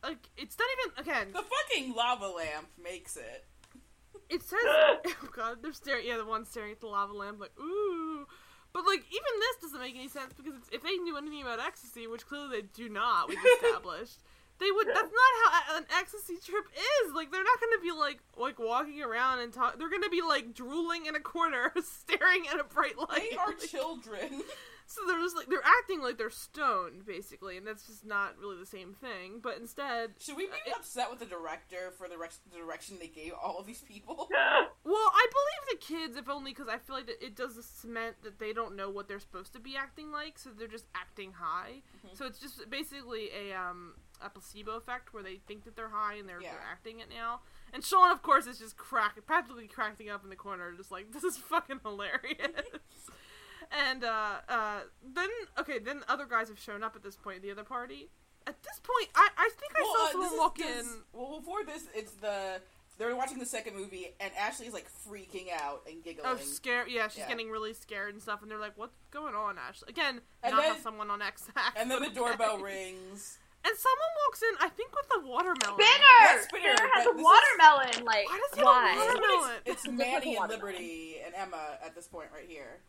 like it's not even again. The fucking lava lamp makes it. It says, oh god, they're staring. Yeah, the one staring at the lava lamp, like ooh. But like, even this doesn't make any sense because it's, if they knew anything about ecstasy, which clearly they do not, we've established, they would. That's not how an ecstasy trip is. Like, they're not going to be like like walking around and talk. They're going to be like drooling in a corner, staring at a bright light. They are Like, children. So they're just like they're acting like they're stoned, basically, and that's just not really the same thing. But instead, Should we be it- upset with the director for the, rec- the direction they gave all of these people? Well, I believe the kids, if only because I feel like it does cement that they don't know what they're supposed to be acting like, so they're just acting high. Mhm. So it's just basically a um a placebo effect where they think that they're high and they're, Yeah. they're acting it now. And Sean, of course, is just crack practically cracking up in the corner, just like this is fucking hilarious. and uh, uh, then okay, then other guys have shown up at this point. The other party. At this point, I, I think I well, saw uh, someone this walk is, in. this- well, before this, it's the they're watching the second movie, and Ashley's like freaking out and giggling. Oh, scared! Yeah, she's Yeah. getting really scared and stuff, and they're like, "What's going on, Ashley?" Again, And not then- have someone on X and then the doorbell rings. and someone walks in. I think with a watermelon. Spinner! Yes, Spinner, Spinner has a this is- watermelon. Like, Why does he have a watermelon? It's, it's It's a Manny and. Liberty and Emma at this point right here.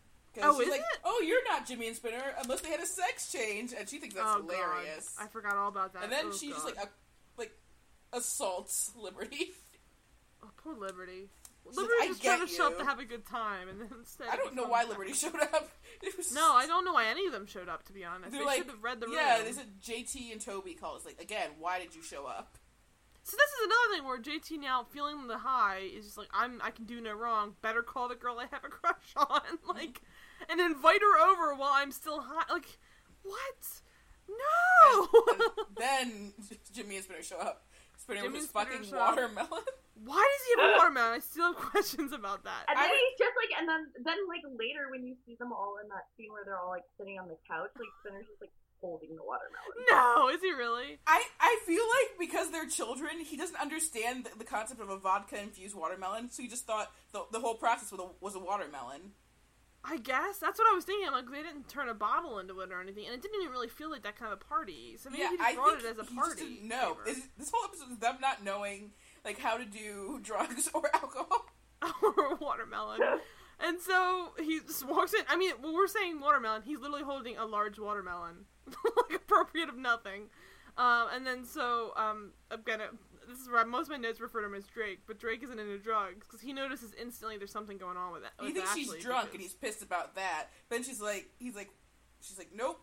Oh, is like, it? "Oh, you're not Jimmy and Spinner unless they had a sex change," and she thinks that's oh hilarious. god, I forgot all about that. and then Oh, she just like a, like assaults Liberty. oh, poor Liberty. She's like, Liberty "I just trying to show up to have a good time, and then instead I don't know why Liberty showed up. It was No, I don't know why any of them showed up. To be honest, They're they like, should have read the room. yeah, they said JT and Toby calls like again. Why did you show up? So this is another thing where JT now feeling the high is just like I'm I can do no wrong. Better call the girl I have a crush on, like, and invite her over while I'm still high. Like, what? No. And then Jimmy and Spinner show up. Spinner Jimmy with his fucking watermelon. Why does he have a watermelon? I still have questions about that. And then I he's just like, and then then like later when you see them all in that scene where they're all like sitting on the couch, like Spinner's just like holding the watermelon. No, is he really? I, I feel like because they're children, he doesn't understand the, the concept of a vodka infused watermelon, so he just thought the, the whole process was a, was a watermelon. I guess that's what I was thinking. I'm like, they didn't turn a bottle into it or anything, and it didn't even really feel like that kind of a party. So maybe yeah, he just I brought it as a party. just didn't know. favor. Is- this whole episode is them not knowing like how to do drugs or alcohol. or watermelon. And so he just walks in. I mean, when we're saying watermelon, he's literally holding a large watermelon, like appropriate of nothing. Um, and then so um, I'm gonna. This is where most of my notes refer to him as Drake, but Drake isn't into drugs because he notices instantly there's something going on with it. He with thinks Ashley she's drunk and he's pissed about that. Then she's like, he's like, she's like, nope.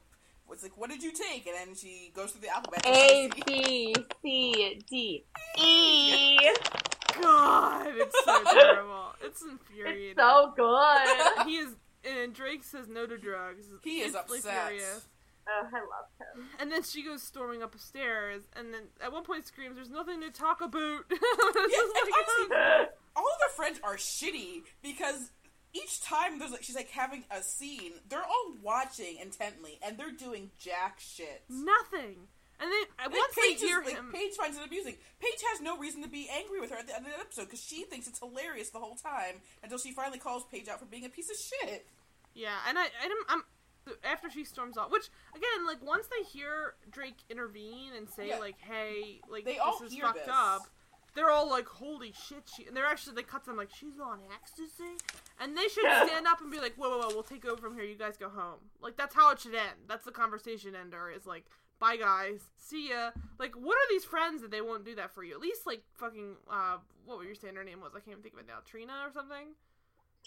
It's like, what did you take? And then she goes through the alphabet. A B C D E. God, it's so terrible. It's infuriating. It's so good. he is, and Drake says no to drugs. He is Instantly upset. furious. Oh, I love him. And then she goes storming up the stairs, and then at one point screams, "There's nothing to talk about." It's Yeah, and like, honestly, all of their friends are shitty because each time there's like she's like having a scene, they're all watching intently and they're doing jack shit. nothing. And then Like, once Paige they hear is, like, him, Paige finds it amusing. Paige has no reason to be angry with her at the end of the episode because she thinks it's hilarious the whole time until she finally calls Paige out for being a piece of shit. yeah, and I, and I'm, I'm after she storms off. Which again, like once they hear Drake intervene and say Yeah. like, "Hey, like They this all is fucked this. up," they're all like, "Holy shit!" She and they're actually they cut them like, "She's on ecstasy," and they should stand up and be like, "Whoa, whoa, whoa! We'll take over from here. You guys go home." Like that's how it should end. That's the conversation ender. Is like. Bye guys, see ya. Like, what are these friends that they won't do that for you? At least, like, fucking, uh, what were you saying her name was? I can't even think of it now. Trina or something?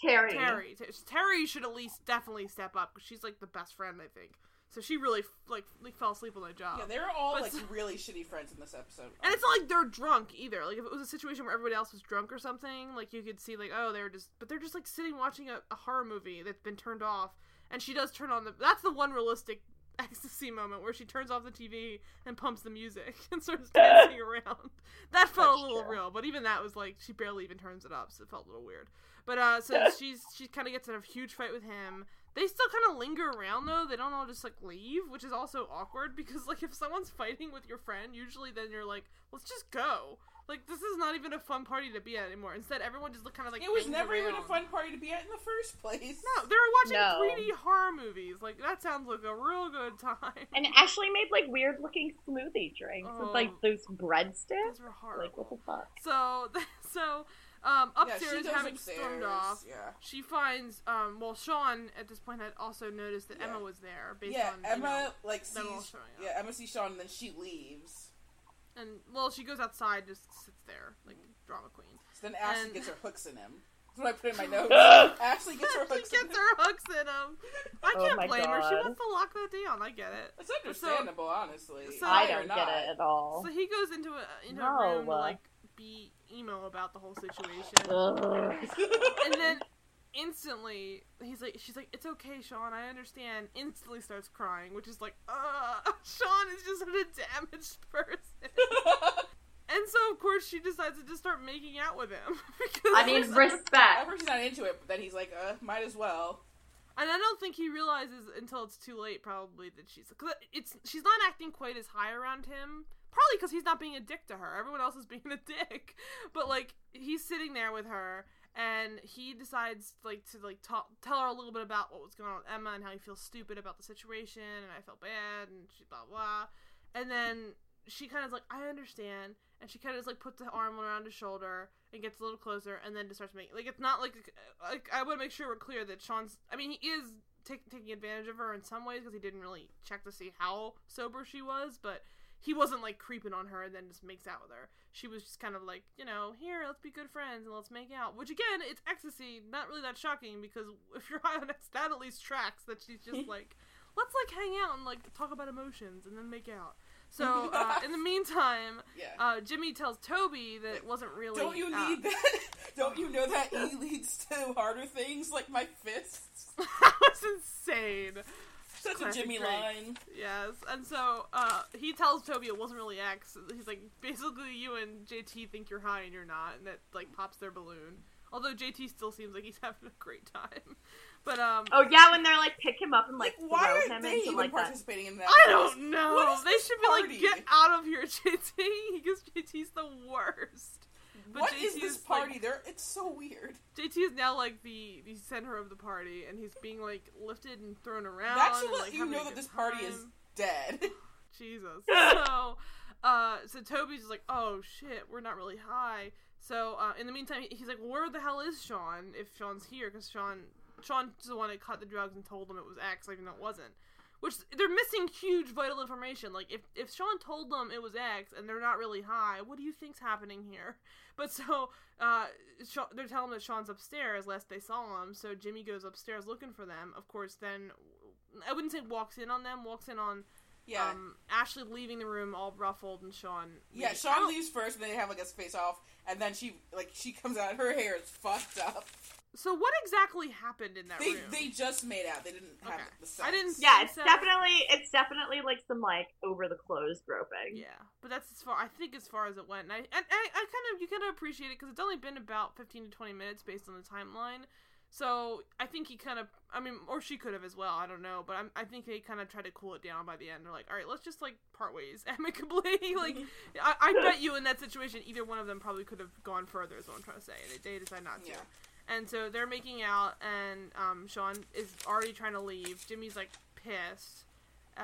Terry. Terry. Terry should at least definitely step up because she's like the best friend, I think. So she really like, like fell asleep on the job. Yeah, they were all But like really shitty friends in this episode. And it's not like they're drunk either. Like if it was a situation where everybody else was drunk or something, like you could see like oh they're just, but they're just like sitting watching a, a horror movie that's been turned off, and she does turn on the. That's the one realistic ecstasy moment where she turns off the TV and pumps the music and starts dancing around. That felt That's a little true. real, but even that was like she barely even turns it up, so it felt a little weird. But uh, so she's she kind of gets in a huge fight with him. They still kind of linger around though. They don't all just like leave, which is also awkward because like if someone's fighting with your friend, usually then you're like, let's just go. Like this is not even a fun party to be at anymore. Instead, everyone just look kind of like it was hangs never even a fun party to be at in the first place. No, they were watching No. 3D horror movies. Like that sounds like a real good time. And Ashley made like weird looking smoothie drinks with like Oh. those breadsticks. Those were horrible. Like what the fuck? So, so um, upstairs, she goes having upstairs. stormed off, Yeah. she finds um, well, Sean at this point had also noticed that Yeah. Emma was there. Based Yeah, on you Emma know, like sees. Yeah, Emma sees Sean, and then she leaves. and well, she goes outside, just sits there like drama queen. So then Ashley And- gets her hooks in him. That's what I put in my notes. Ashley gets her hooks in gets him. her hooks in him. I Oh can't my blame her. She wants to lock that down. I get it. It's understandable, honestly. so- I don't get it at all. So he goes into a into No, a room like be emo about the whole situation. Ugh. and then instantly he's like she's like it's okay sean i understand instantly starts crying which is like uh sean is just such a damaged person and so of course she decides to just start making out with him because I mean, At respect. first he's not into it, but then he's like, uh, might as well. and i don't think he realizes until it's too late probably that she's cause it's she's not acting quite as high around him probably because he's not being a dick to her. Everyone else is being a dick. But like he's sitting there with her and he decides like to like tell her a little bit about what was going on with Emma and how he feels stupid about the situation and I felt bad and she blah blah and then she kind of like I understand. And she kind of just like puts the arm around his shoulder and gets a little closer and then just starts making like it's not like like I want to make sure we're clear that Sean's I mean he is take, taking advantage of her in some ways because he didn't really check to see how sober she was but he wasn't like creeping on her and then just makes out with her. She was just kind of like, you know, here, let's be good friends and let's make out. Which again, it's ecstasy, not really that shocking because if you're high on that at least tracks that she's just like, let's like hang out and like talk about emotions and then make out. So uh, in the meantime, Yeah. uh, Jimmy tells Toby that it wasn't really. Don't you uh, need that? Don't you know that E leads to harder things like my fists? that was insane. Such a Jimmy Drake. line. Yes, and so uh, he tells Toby it wasn't really X. He's like, basically, you and JT think you're high and you're not, and that like pops their balloon. Although JT still seems like he's having a great time, but um, Oh yeah, when they're like pick him up and like, Like, why throw aren't him they into even like that. participating in that? I don't know. They this should be like, get out of here, JT, because JT's the worst. But What JT is this is, like- party? There, it's so weird. JT is now like the the center of the party, and he's being like lifted and thrown around. That should and, like, you know that this party is dead. Jesus. so, uh, so Toby's just like, oh shit, we're not really high. So, uh, in the meantime, he's like, where the hell is Sean? If Sean's here, because Sean, Sean's the one that cut the drugs and told them it was X, even though it wasn't. Which they're missing huge vital information. Like, if if Sean told them it was X and they're not really high, what do you think's happening here? But so, uh, Sha- they're telling him that Sean's upstairs. Last they saw him, so Jimmy goes upstairs looking for them. Of course, then I wouldn't say walks in on them. Walks in on Yeah. um, Ashley leaving the room all ruffled and Sean. yeah, leaves. Sean leaves first, and then they have like a face off, and then she like she comes out. Her hair is fucked up. So what exactly happened in that They room? they just made out. They didn't have Okay. the sex. I didn't- Yeah, it's So- definitely it's definitely like some like over the clothes groping. Yeah, but that's as far I think as far as it went. And I and I, I kind of you kind of appreciate it because it's only been about fifteen to twenty minutes based on the timeline. So I think he kind of, I mean, or she could have as well. I don't know, but I'm, I think they kind of tried to cool it down by the end. They're like, all right, let's just like part ways amicably. like, I, I bet you in that situation, either one of them probably could have gone further. Is what I'm trying to say. And they, they decide not to. Yeah. And so they're making out, and um, Sean is already trying to leave. Jimmy's like pissed. Uh,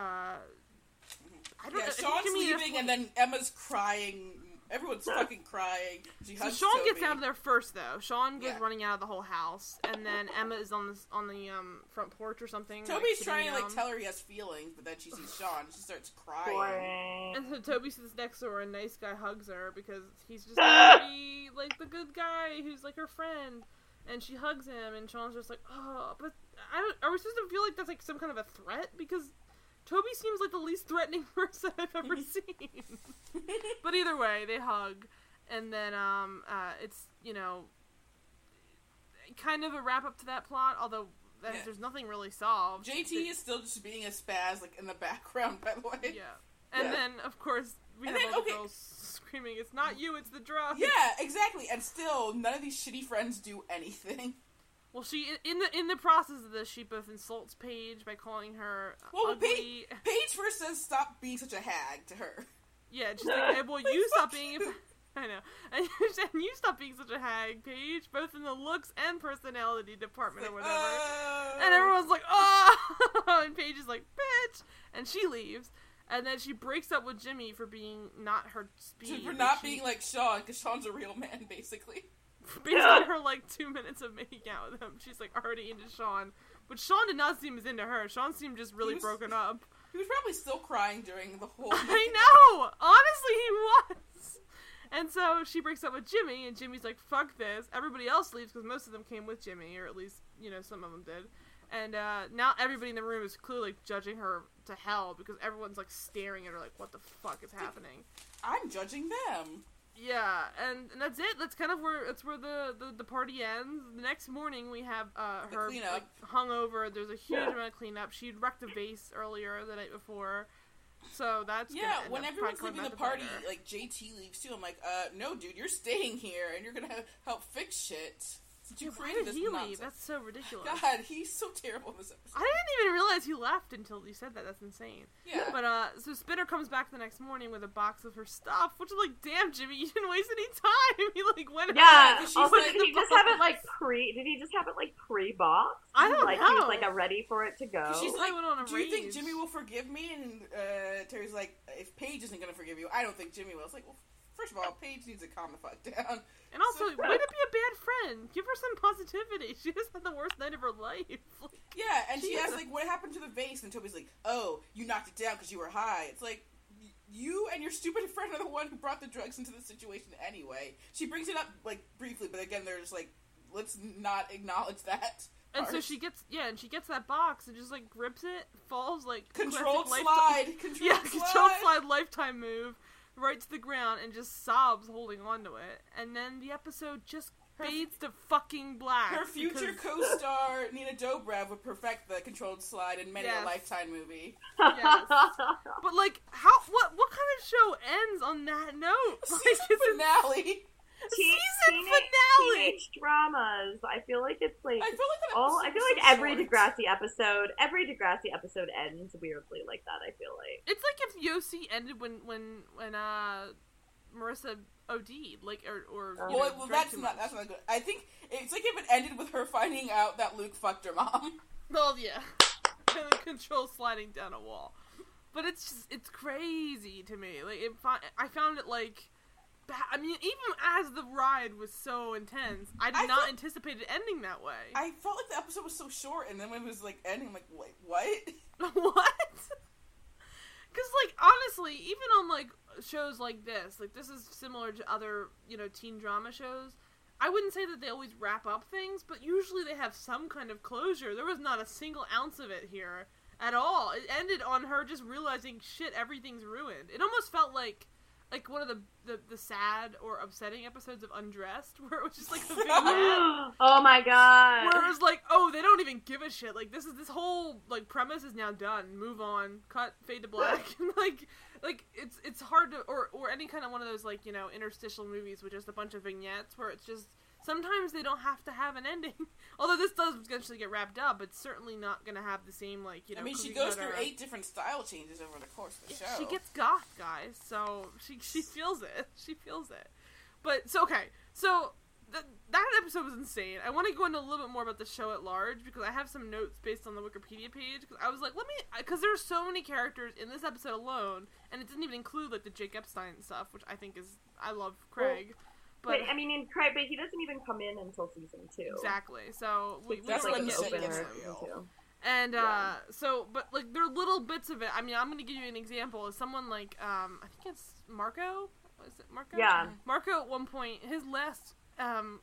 I don't Yeah, know. Sean's Jimmy leaving, and then Emma's crying. Everyone's fucking crying. She So Sean Toby. gets out of there first, though. Sean goes Yeah. running out of the whole house, and then Emma is on the on the um, front porch or something. like, Toby's sitting trying to like tell her he has feelings, but then she sees Sean. And she starts crying. And so Toby sits next to her, and nice guy hugs her because he's just gonna like the good guy who's like her friend. And she hugs him, and Sean's just like, oh, but I don't, are we supposed to feel like that's like some kind of a threat? Because Toby seems like the least threatening person I've ever seen. but either way, they hug, and then um, uh, it's you know, kind of a wrap up to that plot. Although that, Yeah. there's nothing really solved. JT They- is still just being a spaz, like in the background, by the way. yeah, and Yeah. then of course we And have then, all the okay. girls screaming, "It's not you, it's the drug." Yeah, exactly. And still, none of these shitty friends do anything. Well, she in the in the process of this, she both insults Paige by calling her Well, ugly. Paige first says, "Stop being such a hag" to her. Yeah, she's like, "Hey, well, you stop being. you." I know, and you stop being such a hag, Paige, both in the looks and personality department or whatever." "Oh." and everyone's like, "Oh!" and Paige is like, "Bitch," and she leaves. And then she breaks up with Jimmy for being not her speed. for not she- being like Sean, because Sean's a real man, basically. based on her like two minutes of making out with him, she's like already into Sean. But Sean did not seem as into her. Sean seemed just really was- broken up. He was probably still crying during the whole. I know. Honestly, he was. And so she breaks up with Jimmy, and Jimmy's like, "Fuck this." Everybody else leaves because most of them came with Jimmy, or at least you know some of them did. And uh, now everybody in the room is clearly judging her to hell because everyone's like staring at her like, "What the fuck is happening?" I'm judging them. Yeah, and, and that's it. That's kind of where that's where the, the, the party ends. The next morning we have uh, her like, hungover. There's a huge Yeah. amount of cleanup. She'd wrecked a vase earlier the night before, so that's Yeah, when everyone's leaving the party, like JT leaves too. I'm like, uh, no, dude, you're staying here, and you're gonna help fix shit. Since you Yeah, created did this he nonsense. leave? That's so ridiculous. God, he's so terrible in this episode. I didn't even realize he left until you said that. That's insane. Yeah, But uh, so Spinner comes back the next morning with a box of her stuff, which is like, damn, Jimmy, you didn't waste any time. He like went. Yeah. because she's Also, like- did he just have it like pre? Did he just have it like pre-boxed? I don't like, He know. was like a ready for it to go. she's I like, went on a do you think rage. Jimmy will forgive me? And uh, Terry's like, if Paige isn't gonna forgive you, I don't think Jimmy will. It's like, well, first of all, Paige needs to calm the fuck down. And also, way to be a bad friend. Give her some positivity. She just had the worst night of her life. Like, Yeah, and she Jesus. asks like, what happened to the vase? And Toby's like, oh, you knocked it down because you were high. It's like. You and your stupid friend are the one who brought the drugs into the situation anyway. She brings it up like briefly, but again, they're just like, let's not acknowledge that. and so she gets yeah, and she gets that box and just like grips it, falls like controlled slide, lifetime- controlled yeah, slide. controlled slide lifetime move right to the ground and just sobs holding on to it. And then the episode just Her- fades to fucking black. Her future because- co-star Nina Dobrev would perfect the controlled slide in many Yes. a Lifetime movie. Yes. But like, how? What? What kind of show ends on that note? Like, Season it's a finale. Teen- season teenage, finale. Teenage dramas. I feel like it's like I feel like all. I feel like so every short. Degrassi episode, every Degrassi episode ends weirdly like that. I feel like. It's like if O.C. ended when when when uh Marissa OD'd, like or or you Oh. know, Well, well, that's not that's not good. I think it's like if it ended with her finding out that Luke fucked her mom. Well, yeah, and then control sliding down a wall. But it's just it's crazy to me. Like it, I found it like. Ba- I mean, even as the ride was so intense, I did I not felt- anticipate it ending that way. I felt like the episode was so short, and then when it was like ending, I'm like, wait, what? what? Because, like, honestly, even on like shows like this, like this is similar to other, you know, teen drama shows. I wouldn't say that they always wrap up things, but usually they have some kind of closure. There was not a single ounce of it here at all. It ended on her just realizing, shit, everything's ruined. It almost felt like, like one of the the, the sad or upsetting episodes of Undressed, where it was just like a vignette oh my god. where it was like, oh, they don't even give a shit. Like this is this whole like premise is now done. Move on. Cut. Fade to black. like like it's it's hard to or or any kind of one of those like you know interstitial movies with just a bunch of vignettes where it's just sometimes they don't have to have an ending. Although this does eventually get wrapped up, it's certainly not gonna have the same like you know. I mean, she goes through eight different style changes over the course of the show. She gets goth, guys. So she she feels it. She feels it. But so okay, so th- that episode was insane. I want to go into a little bit more about the show at large because I have some notes based on the Wikipedia page. Because I was like, let me, because there are so many characters in this episode alone, and it didn't even include like the Jake Epstein stuff, which I think is I love Craig. But But I mean, in but he doesn't even come in until season two. exactly. So we, we That's don't when get shit into gets it. real. too. And uh Yeah. so but like there are little bits of it. I mean, I'm gonna give you an example. Is someone like um I think it's Marco? Is it Marco? Yeah. Marco at one point his last um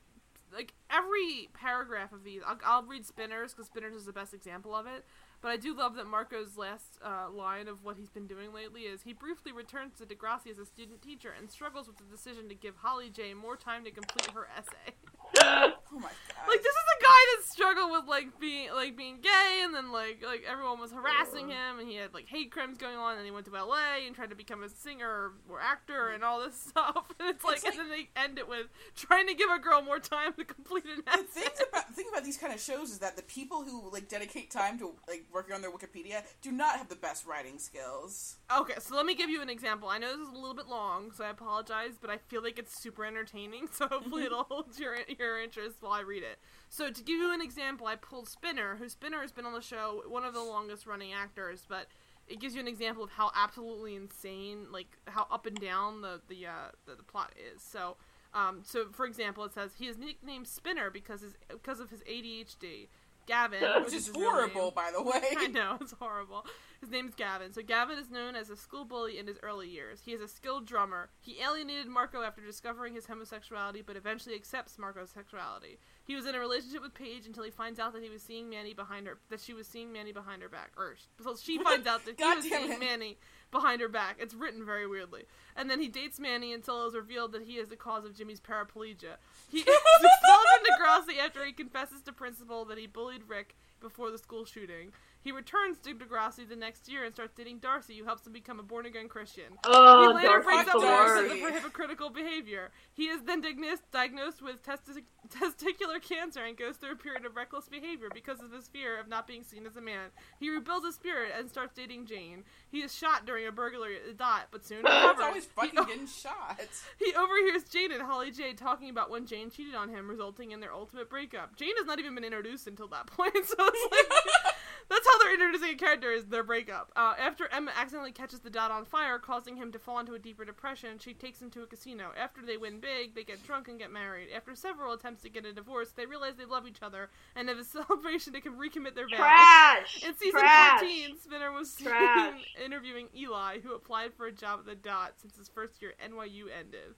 like every paragraph of these I'll, I'll read Spinners because Spinners is the best example of it. But I do love that Marco's last uh, line of what he's been doing lately is he briefly returns to Degrassi as a student teacher and struggles with the decision to give Holly J more time to complete her essay. Oh my god. like this is a guy that struggled with like being like being gay and then like like everyone was harassing him and he had like hate crimes going on and he went to LA and tried to become a singer or actor and all this stuff and it's like, It's like- and then they end it with trying to give a girl more time to complete an the essay. thing about the thing about these kind of shows is that the people who like dedicate time to like working on their Wikipedia do not have the best writing skills. Okay, so let me give you an example. I know this is a little bit long, so I apologize, but I feel like it's super entertaining, so hopefully mm-hmm. it'll hold your your interest while I read it. So to give you an example, I pulled Spinner, who Spinner has been on the show, one of the longest running actors, but it gives you an example of how absolutely insane, like how up and down the the uh, the, the plot is. So. Um, so, for example, it says he is nicknamed Spinner because his because of his ADHD. Gavin, Which Which is name- horrible, by the way. I know, it's horrible. His name's Gavin. So Gavin is known as a school bully in his early years. He is a skilled drummer. He alienated Marco after discovering his homosexuality, but eventually accepts Marco's sexuality. He was in a relationship with Paige until he finds out that he was seeing Manny behind her that she was seeing Manny behind her back. Or so she finds out that he was seeing it. Manny behind her back. It's written very weirdly. And then he dates Manny until it is revealed that he is the cause of Jimmy's paraplegia. He is expelled from Degrassi after he confesses to principal that he bullied Rick before the school shooting. He returns to Degrassi the next year and starts dating Darcy, who helps him become a born again Christian. Oh, he later Dark breaks up with Darcy. her because hypocritical behavior. He is then diagnosed, diagnosed with testis- testicular cancer and goes through a period of reckless behavior because of his fear of not being seen as a man. He rebuilds his spirit and starts dating Jane. He is shot during a burglary at the dot, but soon It's recovers. always fucking He- getting shot. he overhears Jane and Holly J talking about when Jane cheated on him, resulting in their ultimate breakup. Jane has not even been introduced until that point, so it's like that's how they're introducing a character is their breakup. Uh, after Emma accidentally catches the dot on fire, causing him to fall into a deeper depression, she takes him to a casino. After they win big, they get drunk and get married. After several attempts to get a divorce, they realize they love each other and have a celebration to recommit their vows. Trash. In season Trash. 14, Spinner was seen interviewing Eli, who applied for a job at the Dot since his first year at NYU ended.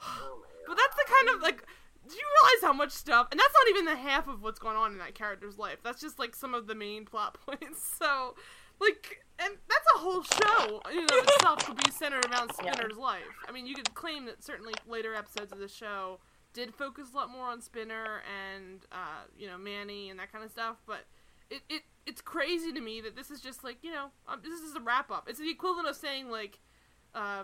Oh But that's the kind of like. Do you realize how much stuff? And that's not even the half of what's going on in that character's life. That's just like some of the main plot points. So, like, and that's a whole show in and of itself to be centered around Yeah. Spinner's life. I mean, you could claim that certainly later episodes of the show did focus a lot more on Spinner and uh, you know Manny and that kind of stuff, but it, it it's crazy to me that this is just like you know um, this is a wrap up. It's the equivalent of saying like. Uh,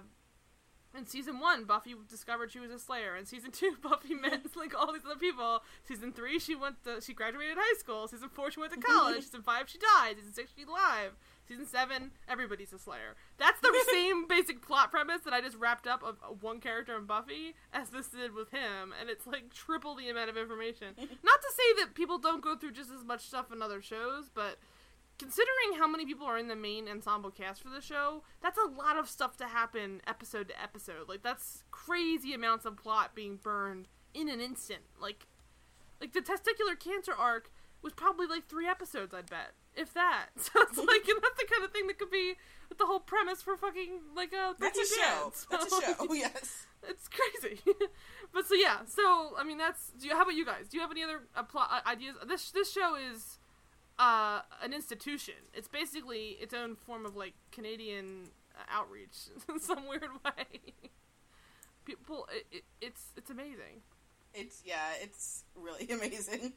in season one, Buffy discovered she was a Slayer. In season two, Buffy met like all these other people. Season three, she went to she graduated high school. Season four, she went to college. season five, she died. Season six, she's alive. Season seven, everybody's a Slayer. That's the same basic plot premise that I just wrapped up of of one character in Buffy as this did with him, and it's like triple the amount of information. Not to say that people don't go through just as much stuff in other shows, but considering how many people are in the main ensemble cast for the show, that's a lot of stuff to happen episode to episode. Like that's crazy amounts of plot being burned in an instant. Like like the testicular cancer arc was probably like three episodes, I'd bet. If that. So it's like and that's the kind of thing that could be the whole premise for fucking like a That's a show. That's a show. Yes. it's crazy. but so yeah, so I mean that's. Do you? How about you guys? Do you have any other uh, plot uh, ideas? This this show is uh, an institution. It's basically its own form of like Canadian uh, outreach in some weird way. People, it, it, it's it's amazing. It's yeah. It's really amazing.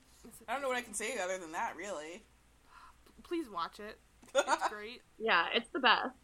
I don't know what I can say other than that. Really. Please watch it. It's great. Yeah, it's the best.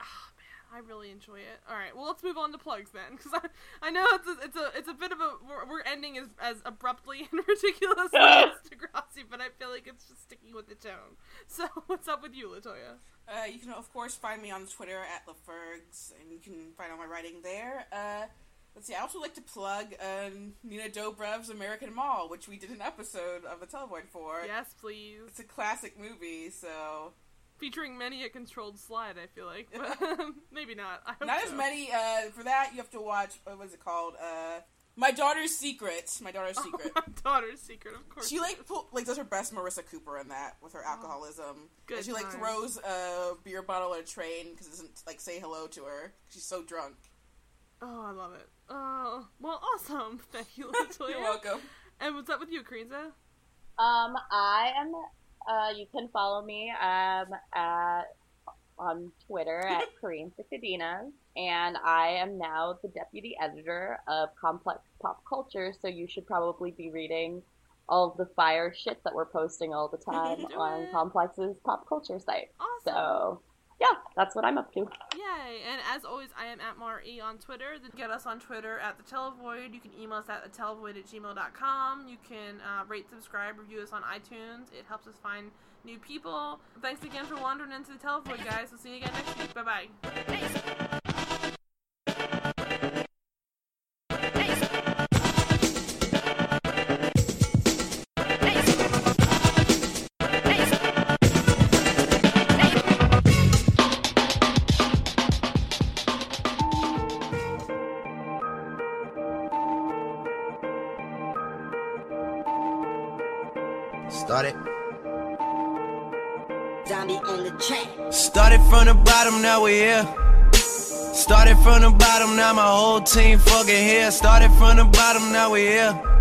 Man, I really enjoy it. All right, well, let's move on to plugs then, because I, I know it's a, it's a it's a bit of a we're, we're ending as, as abruptly and ridiculously as Degrassi, but I feel like it's just sticking with the tone. So, what's up with you, Latoya? Uh, you can of course find me on Twitter at LaFergs, and you can find all my writing there. Uh, let's see. I also like to plug uh, Nina Dobrev's American Mall, which we did an episode of the Televoid for. Yes, please. It's a classic movie, so Featuring many a controlled slide, I feel like, but maybe not. I hope not as many. Uh, for that, you have to watch. What was it called? Uh, My Daughter's Secret. My Daughter's Secret. Oh, my daughter's secret, of course. She like pull, like does her best Marissa Cooper in that with her alcoholism. Good and she like times. throws a beer bottle at a train because it doesn't like say hello to her. She's so drunk. Oh, I love it. Oh, well, awesome. Thank you, Latoya. You're welcome. And what's up with you, Kerensa? Um, I am Uh, you can follow me um, at on Twitter at Kerensa Cadenas, and I am now the deputy editor of Complex Pop Culture. So you should probably be reading all the fire shit that we're posting all the time on. Complex's pop culture site. Awesome. So yeah, that's what I'm up to. Yay! And as always, I am at Mar-E on Twitter. Get us on Twitter at The Televoid. You can email us at thetelevoid at gmail.com. You can uh, rate, subscribe, review us on iTunes. It helps us find new people. Thanks again for wandering into The Televoid, guys. We'll see you again next week. Bye-bye. Started. From the bottom, now we here. Started from the bottom, now my whole team fucking here. Started from the bottom, now we here.